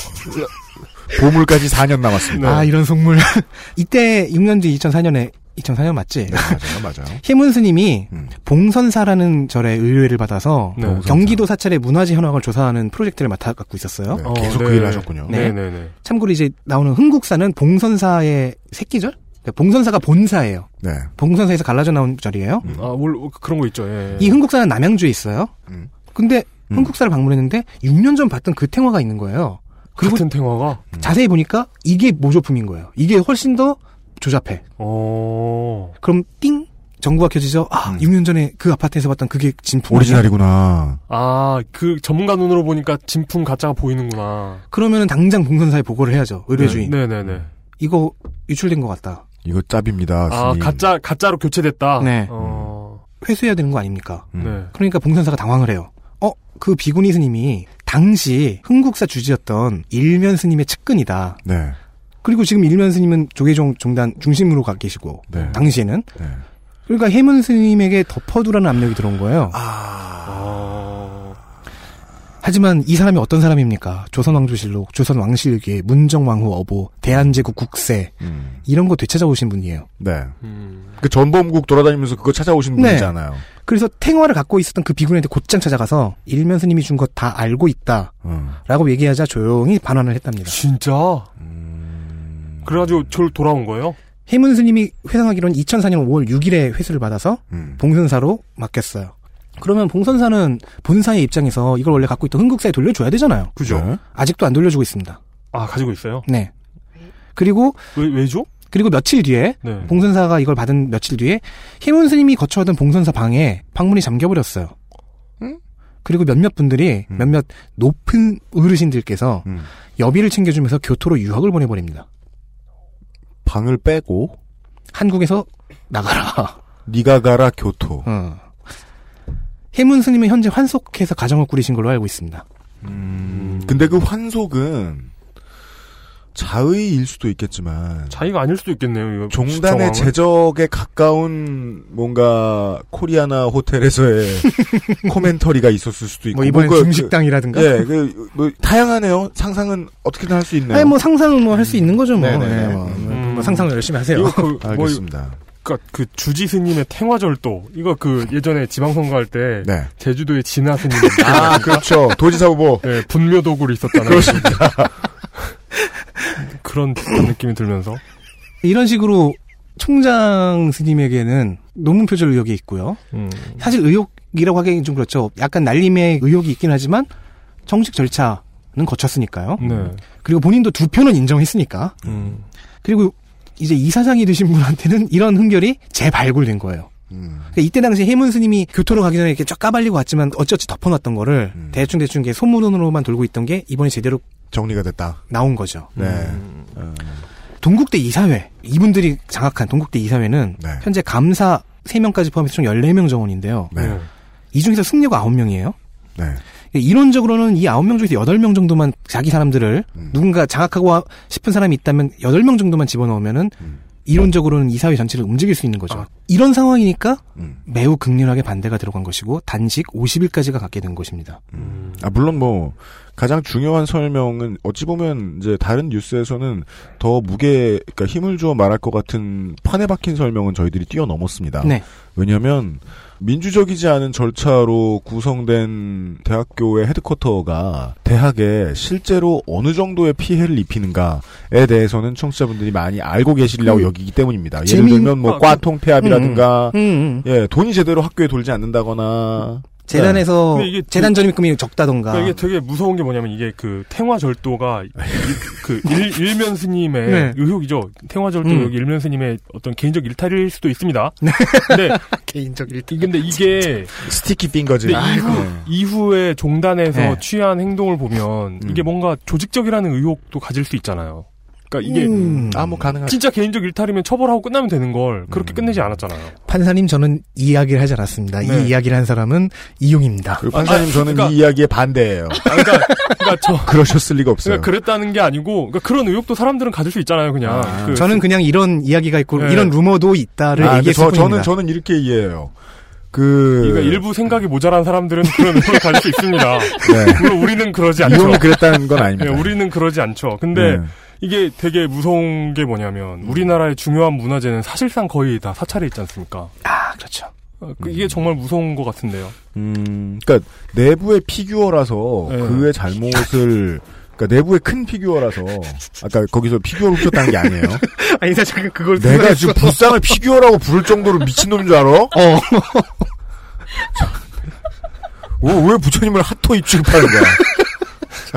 보물까지 4년 남았습니다. 아, 이런 속물. 이때 6년 뒤 2004년에 2004년 맞지? 네, 맞아요, 맞아요. 해문 스님이 봉선사라는 절에 의뢰를 받아서 네. 경기도 사찰의 문화재 현황을 조사하는 프로젝트를 맡아 갖고 있었어요. 네, 계속 그 일을 하셨군요. 네. 네, 네. 참고로 이제 나오는 흥국사는 봉선사의 새끼절? 그러니까 봉선사가 본사예요. 네. 봉선사에서 갈라져 나온 절이에요. 아, 뭘 그런 거 있죠. 예. 이 흥국사는 남양주에 있어요. 음. 근데 흥국사를 방문했는데 6년 전 봤던 그 탱화가 있는 거예요. 같은 탱화가 자세히 보니까 이게 모조품인 거예요. 이게 훨씬 더 조잡해. 어. 그럼 띵 전구가 켜지죠. 아, 6년 전에 그 아파트에서 봤던 그게 진품. 오리지널이구나. 아, 그 전문가 눈으로 보니까 진품 가짜가 보이는구나. 그러면은 당장 봉선사에 보고를 해야죠. 의뢰주인. 네, 네, 네. 이거 유출된 것 같다. 이거 짭입니다. 아, 스님. 가짜 가짜로 교체됐다. 네. 어. 회수해야 되는 거 아닙니까? 네. 그러니까 봉선사가 당황을 해요. 어, 그 비구니 스님이 당시 흥국사 주지였던 일면 스님의 측근이다. 네. 그리고 지금 일면 스님은 조계종 종단 중심으로 가 계시고 네. 당시에는 네. 그러니까 해문 스님에게 덮어두라는 압력이 들어온 거예요. 아. 하지만 이 사람이 어떤 사람입니까? 조선왕조실록, 조선왕실기, 문정왕후 어보, 대한제국 국세 이런 거 되찾아오신 분이에요. 네. 그 전범국 돌아다니면서 그거 찾아오신 네. 분이잖아요. 그래서 탱화를 갖고 있었던 그 비군한테 곧장 찾아가서 일면 스님이 준 거 다 알고 있다. 음. 라고 얘기하자 조용히 반환을 했답니다. 진짜? 그래가지고 저를 돌아온 거예요? 해문 스님이 회상하기로는 2004년 5월 6일에 회수를 받아서 음. 봉선사로 맡겼어요. 그러면 봉선사는 본사의 입장에서 이걸 원래 갖고 있던 흥국사에 돌려줘야 되잖아요. 그죠? 네. 아직도 안 돌려주고 있습니다. 아, 가지고 있어요? 네. 그리고 왜, 왜죠? 그리고 며칠 뒤에 네. 봉선사가 이걸 받은 며칠 뒤에 해문 스님이 거처하던 봉선사 방에 방문이 잠겨버렸어요. 그리고 몇몇 분들이 몇몇 높은 어르신들께서 음. 여비를 챙겨주면서 교토로 유학을 보내버립니다. 방을 빼고 한국에서 나가라. 니가 가라 교토. 어. 해문 스님은 현재 환속해서 가정을 꾸리신 걸로 알고 있습니다. 음, 근데 그 환속은 자의일 수도 있겠지만 자의가 아닐 수도 있겠네요. 이거 종단의. 제적에 가까운 뭔가 코리아나 호텔에서의 코멘터리가 있었을 수도 있고 뭐 뭔가 중식당이라든가? 그, 예, 그, 뭐 다양하네요. 상상은 어떻게든 할 수 있네요. 아니 뭐 상상은 뭐 할 수 있는 거죠 뭐. 네 네네. 네, 뭐, 뭐 상상을 열심히 하세요. 그, 뭐, 알겠습니다. 그니까 그 주지 스님의 탱화절도 이거 그 예전에 지방선거 할때 네. 제주도의 진화 스님 아, 그렇죠. 도지사 후보. 네, 분묘 도구를 있었잖아요. 그렇습니다. 그런 느낌이 들면서 이런 식으로 총장 스님에게는 논문 표절 의혹이 있고요. 음. 사실 의혹이라고 하기엔 좀 그렇죠. 약간 날림의 의혹이 있긴 하지만 정식 절차는 거쳤으니까요. 네. 그리고 본인도 두 표는 인정했으니까. 음. 그리고 이제 이사장이 되신 분한테는 이런 흥결이 재발굴된 거예요. 그러니까 이때 당시 해문 스님이 교토로 가기 전에 이렇게 쫙 까발리고 왔지만 어찌어찌 덮어놨던 거를 대충 대충 이게 소문으로만 돌고 있던 게 이번에 제대로 정리가 됐다. 나온 거죠. 네. 음. 어, 동국대 이사회 이분들이 장악한 동국대 이사회는 네. 현재 감사 3명까지 포함해서 총 14명 정원인데요. 네. 이 중에서 승려가 9명이에요. 네. 이론적으로는 이 9명 중에서 8명 정도만 자기 사람들을 음. 누군가 장악하고 싶은 사람이 있다면 8명 정도만 집어넣으면은 음. 이론적으로는 이 사회 전체를 움직일 수 있는 거죠. 이런 상황이니까 음. 매우 극렬하게 반대가 들어간 것이고 단식 50일까지가 갖게 된 것입니다. 아, 물론 뭐, 가장 중요한 설명은 어찌 보면 이제 다른 뉴스에서는 더 무게, 그러니까 힘을 주어 말할 것 같은 판에 박힌 설명은 저희들이 뛰어넘었습니다. 네. 왜냐하면 민주적이지 않은 절차로 구성된 대학교의 헤드쿼터가 대학에 실제로 어느 정도의 피해를 입히는가에 대해서는 청취자분들이 많이 알고 계시리라고 그 여기기 때문입니다. 예를 재미- 들면 뭐 아, 그- 과통 폐합이라든가 음, 음, 음. 예 돈이 제대로 학교에 돌지 않는다거나 재단에서 이게 재단 전입금이 적다던가. 그러니까 이게 되게 무서운 게 뭐냐면 이게 그 탱화절도가 이- 그 일, 일면 스님의 네. 의혹이죠. 탱화절도 음. 여기 일면 스님의 어떤 개인적 일탈일 수도 있습니다. 근데 개인적 일탈. 근데 이게 스티키 핑거즈. 근데 이후, 이후 에 종단에서 네. 취한 행동을 보면 이게 뭔가 조직적이라는 의혹도 가질 수 있잖아요. 그러니까 이게 음. 아뭐 가능하죠. 진짜 개인적 일탈이면 처벌하고 끝나면 되는 걸 그렇게 끝내지 않았잖아요. 판사님 저는 이 이야기를 하지 않았습니다. 네. 이 이야기를 한 사람은 이용입니다. 그 판사님 아, 저는 그러니까- 이 이야기에 반대예요. 그러니까, 그러니까 저 그러셨을 리가 없어요. 그러니까 그랬다는 게 아니고 그러니까 그런 의혹도 사람들은 가질 수 있잖아요. 그냥 그 저는 그냥 이런 이야기가 있고 네. 이런 루머도 있다를 아, 근데 얘기했을 저, 뿐입니다. 저는 저는 이렇게 이해해요. 그 그러니까 일부 생각이 모자란 사람들은 그런 의혹을 가질 수 있습니다. 네. 물론 우리는 그러지 않죠. 이용이 그랬다는 건 아닙니다. 네, 우리는 그러지 않죠. 근데 네. 이게 되게 무서운 게 뭐냐면 우리나라의 중요한 문화재는 사실상 거의 다 사찰에 있지 않습니까? 아 그렇죠. 어, 그 이게 정말 무서운 것 같은데요. 음, 그러니까 내부의 피규어라서 네. 그의 잘못을 그러니까 내부의 큰 피규어라서 아까 거기서 피규어를 훔쳤다는 게 아니에요. 아니 사실 그걸 내가 지금 불상을 피규어라고 부를 정도로 미친놈인 줄 알아? 어. 왜, 왜 부처님을 핫토이 취급하는 거야?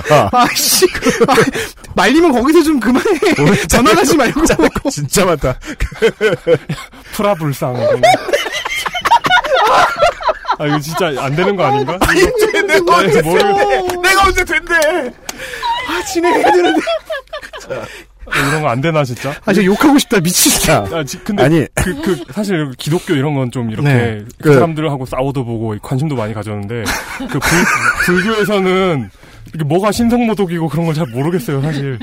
자, 아씨 아, 말리면 거기서 좀 그만해. 전화하지 말고. 진짜 많다. 프라불상. 아 이거 진짜 안 되는 거 아닌가? 내가 언제 된대? 내가 언제 된대? 아 진행해야 되는데. 이런 거 안 되나 진짜? 아저 욕하고 싶다 미친다. 아, 지- 근데 아니. 그, 그 사실 기독교 이런 건 좀 이렇게 네. 그 그- 사람들하고 싸워도 보고 관심도 많이 가졌는데 그 불, 불교에서는 이게 뭐가 신성모독이고 그런 걸 잘 모르겠어요 사실.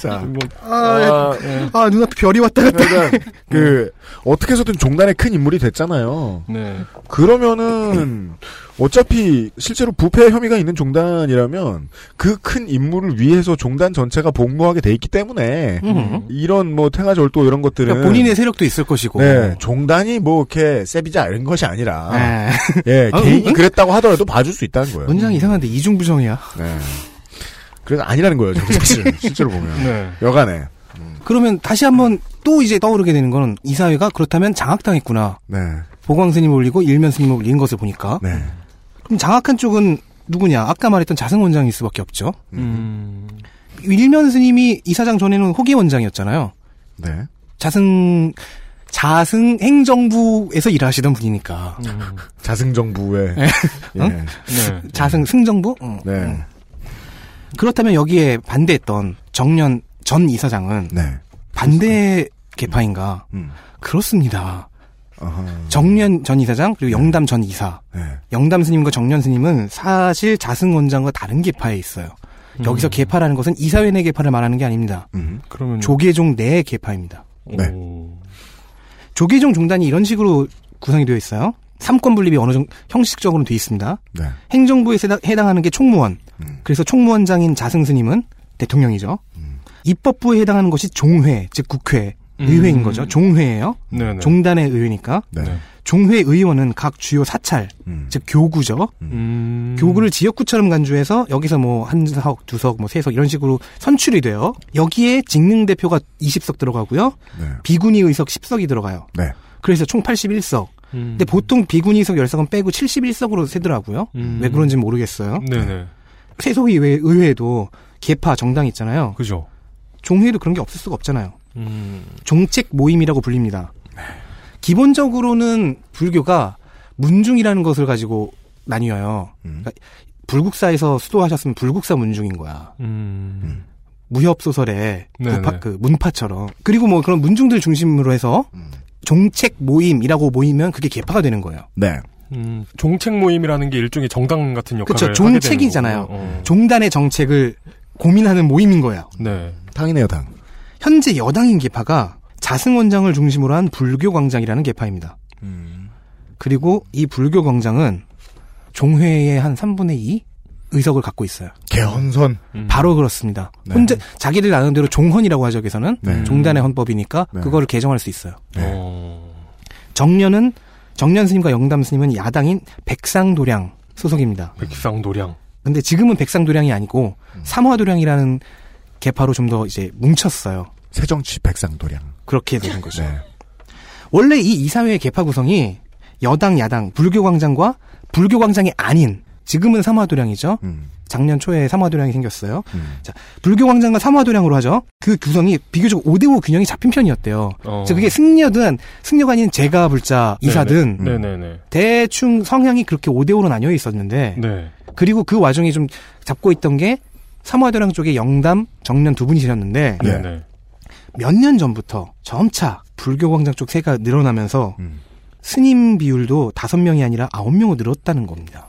자, 뭐, 아, 아, 아 눈앞에 별이 왔다 갔다. 그러니까 그 어떻게 해서든 종단의 큰 인물이 됐잖아요. 네. 그러면은 어차피 실제로 부패 혐의가 있는 종단이라면 그큰 인물을 위해서 종단 전체가 복무하게 돼 있기 때문에 음. 이런 뭐 탱화절도 이런 것들은 그러니까 본인의 세력도 있을 것이고. 네, 종단이 뭐 이렇게 세비자 이런 것이 아니라 네. 예, 아, 개인이 응? 그랬다고 하더라도 봐줄 수 있다는 거예요. 문장 이상한데 이중부정이야. 네. 그래서 아니라는 거예요, 사실 실제로 보면 네. 여간에. 그러면 다시 한번 또 이제 떠오르게 되는 거는 이 사회가 그렇다면 장악당했구나. 네, 보광 스님 올리고 일면 스님 올린 것을 보니까. 네. 그럼 장악한 쪽은 누구냐? 아까 말했던 자승 원장일 수밖에 없죠. 음. 일면 스님이 이사장 전에는 호계 원장이었잖아요. 네. 자승 자승 행정부에서 일하시던 분이니까. 자승 정부의 네. 예. 응? 네. 자승 승정부? 응. 네. 그렇다면 여기에 반대했던 정년 전 이사장은 네. 반대 개파인가? 음. 그렇습니다. 아하. 정년 전 이사장 그리고 영담 전 이사. 네. 영담 스님과 정년 스님은 사실 자승 원장과 다른 개파에 있어요. 여기서 개파라는 것은 이사회 내 개파를 말하는 게 아닙니다. 음. 그러면 조계종 내 개파입니다. 네. 오. 조계종 종단이 이런 식으로 구성이 되어 있어요. 삼권 분립이 어느 정도 형식적으로 되어 있습니다. 네. 행정부에 해당- 해당 하는 게 총무원. 음. 그래서 총무원장인 자승 스님은 대통령이죠. 음. 입법부에 해당하는 것이 종회, 즉 국회, 음. 의회인 거죠. 종회예요. 네네. 종단의 의회니까. 네. 네. 종회 의원은 각 주요 사찰, 음. 즉 교구죠. 음. 교구를 지역구처럼 간주해서 여기서 뭐 한 석, 두 석, 뭐 세 석 이런 식으로 선출이 돼요. 여기에 직능 대표가 20석 들어가고요. 네. 비군이 의석 10석이 들어가요. 네. 그래서 총 81석. 음. 근데 보통 비군이 의석 10석은 빼고 71석으로 세더라고요. 음. 왜 그런지 모르겠어요. 네네. 세속의 의회, 의회도 개파 정당 있잖아요. 그죠. 종회도 그런 게 없을 수가 없잖아요. 음. 종책 모임이라고 불립니다. 기본적으로는 불교가 문중이라는 것을 가지고 나뉘어요. 음. 그러니까 불국사에서 수도하셨으면 불국사 문중인 거야. 음. 무협 소설의 네네. 무파, 그 문파처럼. 그리고 뭐 그런 문중들 중심으로 해서 음. 종책 모임이라고 모이면 그게 개파가 되는 거예요. 네. 음. 종책 모임이라는 게 일종의 정당 같은 역할을 그렇죠. 종책이잖아요. 어. 종단의 정책을 고민하는 모임인 거예요. 네. 당이네요, 당. 현재 여당인 개파가 자승 원장을 중심으로 한 불교 광장이라는 개파입니다. 음. 그리고 이 불교 광장은 종회의 한 3분의 2? 의석을 갖고 있어요. 개헌선. 바로 그렇습니다. 네. 혼자 자기들 나는 대로 종헌이라고 하죠. 여기서는 네. 종단의 헌법이니까 네. 그거를 개정할 수 있어요. 어. 정년은 정년 스님과 영담 스님은 야당인 백상도량 소속입니다. 백상도량. 근데 지금은 백상도량이 아니고 삼화도량이라는 계파로 좀 더 이제 뭉쳤어요. 새정치 백상도량. 그렇게 되는 거죠. 네. 원래 이 이사회의 계파 구성이 여당, 야당, 불교광장과 불교광장이 아닌 지금은 삼화도량이죠. 음. 작년 초에 삼화도량이 생겼어요. 자, 불교광장과 삼화도량으로 하죠. 그 구성이 비교적 5대5 균형이 잡힌 편이었대요. 어. 즉 그게 승려든 승려가 아닌 제가 불자 이사든 네네. 네네네. 대충 성향이 그렇게 5대5로 나뉘어 있었는데 네. 그리고 그 와중에 좀 잡고 있던 게 삼화도량 쪽에 영담, 정년 두 분이셨는데 네네. 몇년 전부터 점차 불교광장 쪽 세가 늘어나면서 음. 스님 비율도 다섯 명이 아니라 아홉 명으로 늘었다는 겁니다.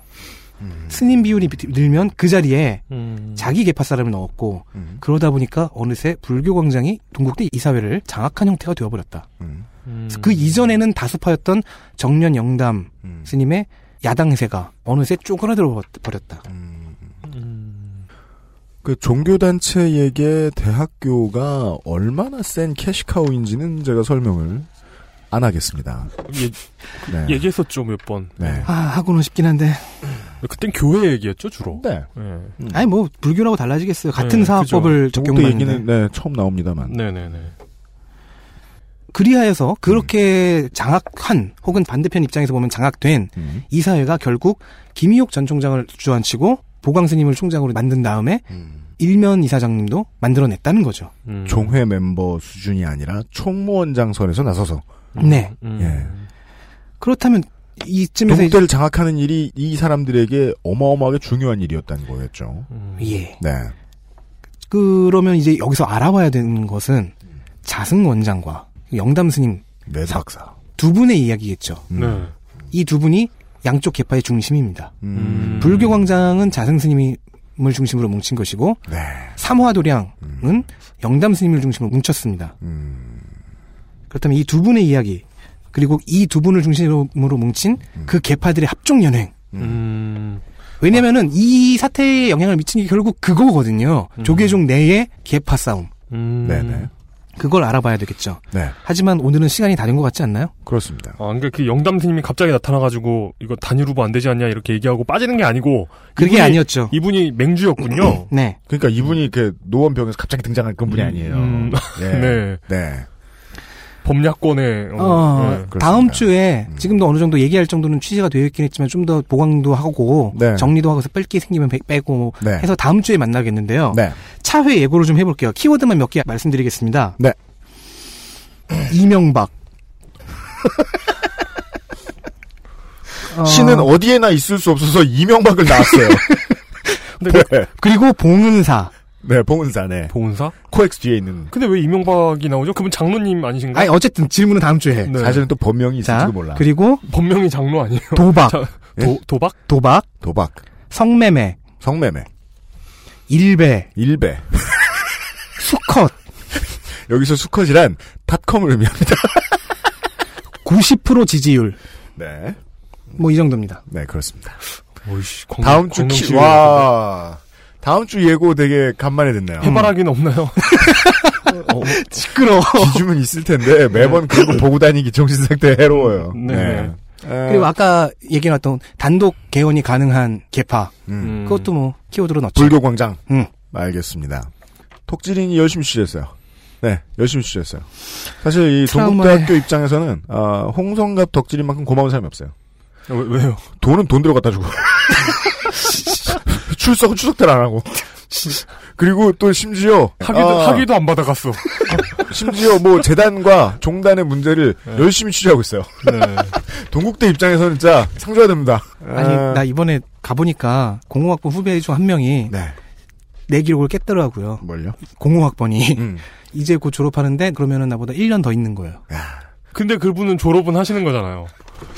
음. 스님 비율이 비- 늘면 그 자리에 음. 자기 계파 사람을 넣었고 음. 그러다 보니까 어느새 불교광장이 동국대 이사회를 장악한 형태가 되어버렸다. 음. 그래서 그 이전에는 다수파였던 정년 영담 스님의 야당 세가 어느새 쪼그라들어 버렸다. 그 종교단체에게 대학교가 얼마나 센 캐시카우인지는 제가 설명을 안 하겠습니다. 얘, 네. 얘기했었죠 몇 번. 네. 아 하고는 싶긴 한데. 그땐 교회 얘기였죠 주로. 네. 아니 뭐 불교라고 달라지겠어요. 같은 네, 사학법을 적용받는데. 얘기는 네, 처음 나옵니다만. 네네네. 그리하여서 그렇게 장악한 혹은 반대편 입장에서 보면 장악된 음. 이 사회가 결국 김희옥 전 총장을 주안치고 보광 스님을 총장으로 만든 다음에 음. 일면 이사장님도 만들어냈다는 거죠. 음. 종회 멤버 수준이 아니라 총무원장 선에서 나서서. 네. 음. 예. 그렇다면 이쯤에서 동국대를 장악하는 일이 이 사람들에게 어마어마하게 중요한 일이었다는 거였죠. 예. 네. 그러면 이제 여기서 알아봐야 되는 것은 자승 원장과 영담 스님 네 박사 두 분의 이야기겠죠. 네. 이 두 분이 양쪽 계파의 중심입니다. 음. 불교 광장은 자승 스님을 중심으로 뭉친 것이고 네. 삼화도량은 영담 스님을 중심으로 뭉쳤습니다. 음. 그렇다면 이 두 분의 이야기 그리고 이 두 분을 중심으로 뭉친 그 계파들의 합종 연행. 음. 왜냐면은 이 사태에 영향을 미친 게 결국 그거거든요. 조계종 내의 계파 싸움. 음. 네네. 그걸 알아봐야 되겠죠. 네. 하지만 오늘은 시간이 다 된 것 같지 않나요? 그렇습니다. 아, 그러니까 그 영담 스님이 갑자기 나타나가지고 이거 단일 후보 안 되지 않냐 이렇게 얘기하고 빠지는 게 아니고 그게 이분이- 아니었죠. 이분이 맹주였군요. 네. 그러니까 이분이 이렇게 노원병에서 갑자기 등장한 그런 분이 아니에요. 음. 예. 네. 네. 범야권의 어, 어, 네. 다음 주에 지금도 어느 정도 얘기할 정도는 취재가 되어 있긴 했지만 좀 더 보강도 하고 네. 정리도 하고서 뺄게 생기면 빼- 빼고 네. 해서 다음 주에 만나겠는데요. 네. 차회 예고를 좀 해볼게요. 키워드만 몇 개 말씀드리겠습니다. 네. 이명박. 어, 신은 어 디에나 있을 수 없어서 이명박을 낳았어요. 네. 그리고 봉은사. 네, 봉은사네. 봉은사? 코엑스 뒤에 있는. 근데 왜 이명박이 나오죠? 그분 장로님 아니신가? 아니 어쨌든 질문은 다음 주에 해. 네. 사실은 또 본명이 자, 있을지도 몰라. 그리고 본명이 장로 아니에요? 도박. 자, 예? 도, 도박? 도박, 도박, 성매매, 성매매, 일배, 일배. 수컷, 여기서 수컷이란 닷컴을 의미합니다. 90% 지지율. 네. 뭐 이 정도입니다. 네, 그렇습니다. 오이씨, 광- 다음 주 키, 와. 다음 주 예고 되게 간만에 듣네요. 해바라기는 없나요? 어, 시끄러워. 기준은 있을 텐데 매번 그거 보고 다니기 정신 상태 해로워요. 네. 그리고 아까 얘기해놨던 단독 개헌이 가능한 개파. 음. 그것도 뭐 키워드로 넣죠. 불교 광장. 음. 알겠습니다. 톡지린이 열심히 취재했어요. 네, 열심히 취재했어요. 사실 이 트라우마에- 동국대학교 입장에서는 아, 홍성갑 덕질인만큼 고마운 사람이 없어요. 왜, 왜요? 돈은 돈 들어 갖다 주고 출석은 추석들 안 하고 그리고 또 심지어 학위도, 아, 학위도 안 받아갔어. 심지어 뭐 재단과 종단의 문제를 열심히 취재하고 있어요. 네. 동국대 입장에서는 진짜 상줘야 됩니다. 아니 아, 나 이번에 가보니까 공공학번 후배 중 한 명이 네. 내 기록을 깼더라고요. 뭘요? 공공학번이 음. 이제 곧 졸업하는데 그러면은 나보다 1년 더 있는 거예요. 근데 그분은 졸업은 하시는 거잖아요.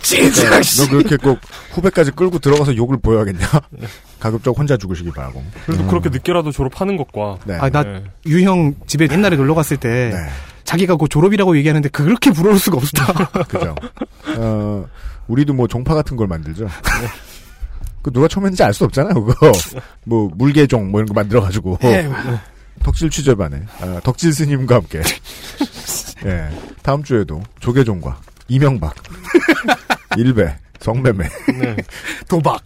그러니까 너 그렇게 꼭 후배까지 끌고 들어가서 욕을 보여야겠냐? 가급적 혼자 죽으시기 바라고. 그래도 그렇게 늦게라도 졸업하는 것과. 네. 아 나 네. 유형 집에 옛날에 놀러 갔을 때 네. 자기가 곧 졸업이라고 얘기하는데 그렇게 부러울 수가 없다. 그죠. 어, 우리도 뭐 종파 같은 걸 만들죠. 그 누가 처음 했는지 알 수 없잖아요, 그거. 뭐, 물개종, 뭐 이런 거 만들어가지고. 예. 덕질 취재반에, 아, 덕질 스님과 함께. 예. 다음 주에도 조계종과 이명박. 일베, 성매매. 네. 도박.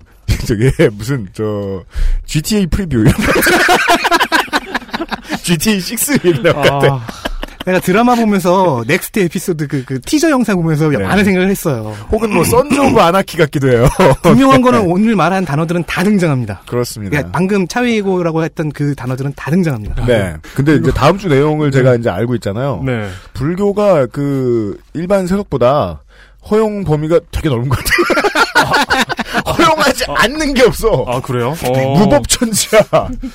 저게 무슨, 저, GTA preview 이런 거. GTA 6 이런 것 같아. 내가 드라마 보면서 next episode 그, 그 티저 영상 보면서 네. 많은 생각을 했어요. 혹은 뭐, Sons of 아나키 같기도 해요. 분명한 거는 오늘 말한 단어들은 다 등장합니다. 그렇습니다. 그러니까 방금 차웨이고라고 했던 그 단어들은 다 등장합니다. 네. 근데 이제 다음 주 내용을 제가 이제 알고 있잖아요. 네. 불교가 그 일반 세속보다 허용 범위가 되게 넓은 것 같아요. 허용하지 않는 게 없어. 아, 그래요? 무법천지야.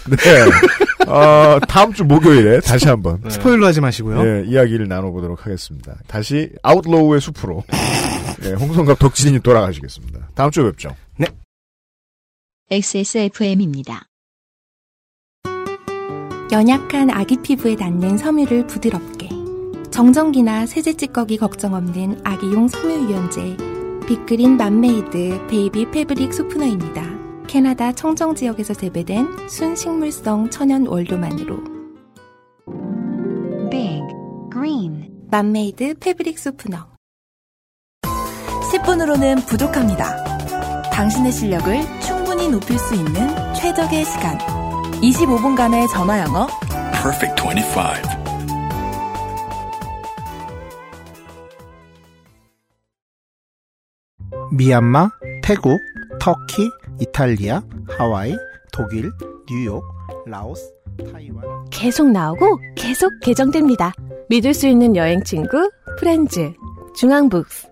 네. 어, 다음 주 목요일에 다시 한번. 스포일러 하지 마시고요. 네, 이야기를 나눠보도록 하겠습니다. 다시 아웃로우의 숲으로. 네, 홍성갑 덕진이 돌아가시겠습니다. 다음 주에 뵙죠. 네. XSFM입니다. 연약한 아기 피부에 닿는 섬유를 부드럽게 정전기나 세제 찌꺼기 걱정 없는 아기용 섬유 유연제 빅그린 맘메이드 baby fabric softener입니다. 캐나다 청정 지역에서 재배된 순식물성 천연 원료만으로 Big Green 맘메이드 fabric softener 10분으로는 부족합니다. 당신의 실력을 충분히 높일 수 있는 최적의 시간. 25분간의 전화 영어. Perfect 25. 미얀마, 태국, 터키, 이탈리아, 하와이, 독일, 뉴욕, 라오스, 타이완. 계속 나오고 계속 개정됩니다. 믿을 수 있는 여행 친구 프렌즈 중앙북스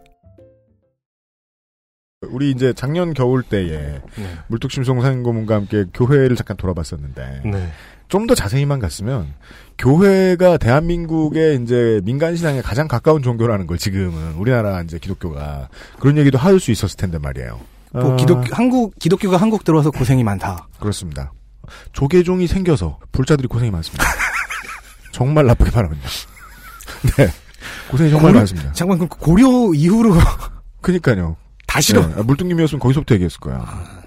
우리 이제 작년 겨울 때에 물뚝심송 상인고문과 함께 교회를 잠깐 돌아봤었는데 네. 좀 더 자세히만 갔으면 교회가 대한민국의 이제 민간 신앙에 가장 가까운 종교라는 걸 지금은 우리나라 이제 기독교가 그런 얘기도 할 수 있었을 텐데 말이에요. 뭐 어, 기독 한국 기독교가 한국 들어와서 고생이 많다. 그렇습니다. 조계종이 생겨서 불자들이 고생이 많습니다. 정말 나쁘게 말하면요. 네. 고생이 정말 고려- 많습니다. 잠깐 그 고려 이후로 그니까요. 다시로 네, 물뚱님이었으면 거기서부터 얘기했을 거야.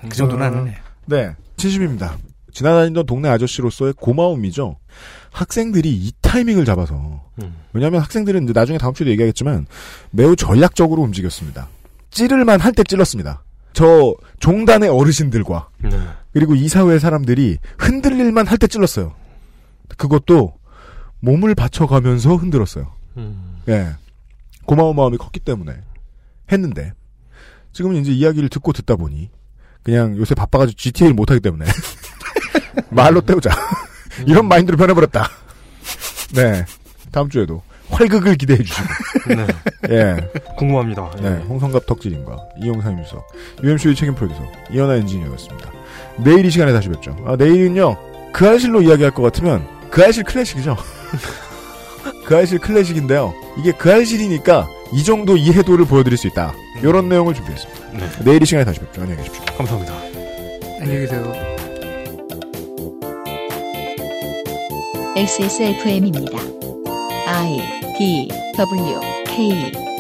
그 정도는 안 하네. 네, 진심입니다. 지나다니던 동네 아저씨로서의 고마움이죠. 학생들이 이 타이밍을 잡아서 왜냐하면 학생들은 이제 나중에 다음 주에도 얘기하겠지만 매우 전략적으로 움직였습니다. 찌를만 할 때 찔렀습니다. 저 종단의 어르신들과 네. 그리고 이사회 사람들이 흔들릴만 할 때 찔렀어요. 그것도 몸을 받쳐가면서 흔들었어요. 음. 예. 고마운 마음이 컸기 때문에 했는데 지금은 이제 이야기를 듣고 듣다 보니 그냥 요새 바빠가지고 GTA를 못하기 때문에 말로 때우자 이런 마인드로 변해버렸다. 네. 다음 주에도 활극을 기대해 주시고. 네. 예. 궁금합니다. 네. 홍성갑 덕질인과 이용상 유석, UMC의 책임 프로듀서 이현아 엔지니어였습니다. 내일 이 시간에 다시 뵙죠. 아, 내일은요. 그 알실로 이야기할 것 같으면 그 알실 클래식이죠. 그 알실 클래식인데요. 이게 그 알실이니까 이 정도 이해도를 보여드릴 수 있다. 이런 내용을 준비했습니다. 네. 내일 이 시간에 다시 뵙죠. 안녕히 계십시오. 감사합니다. 안녕히 계세요. XSFM입니다. I D W K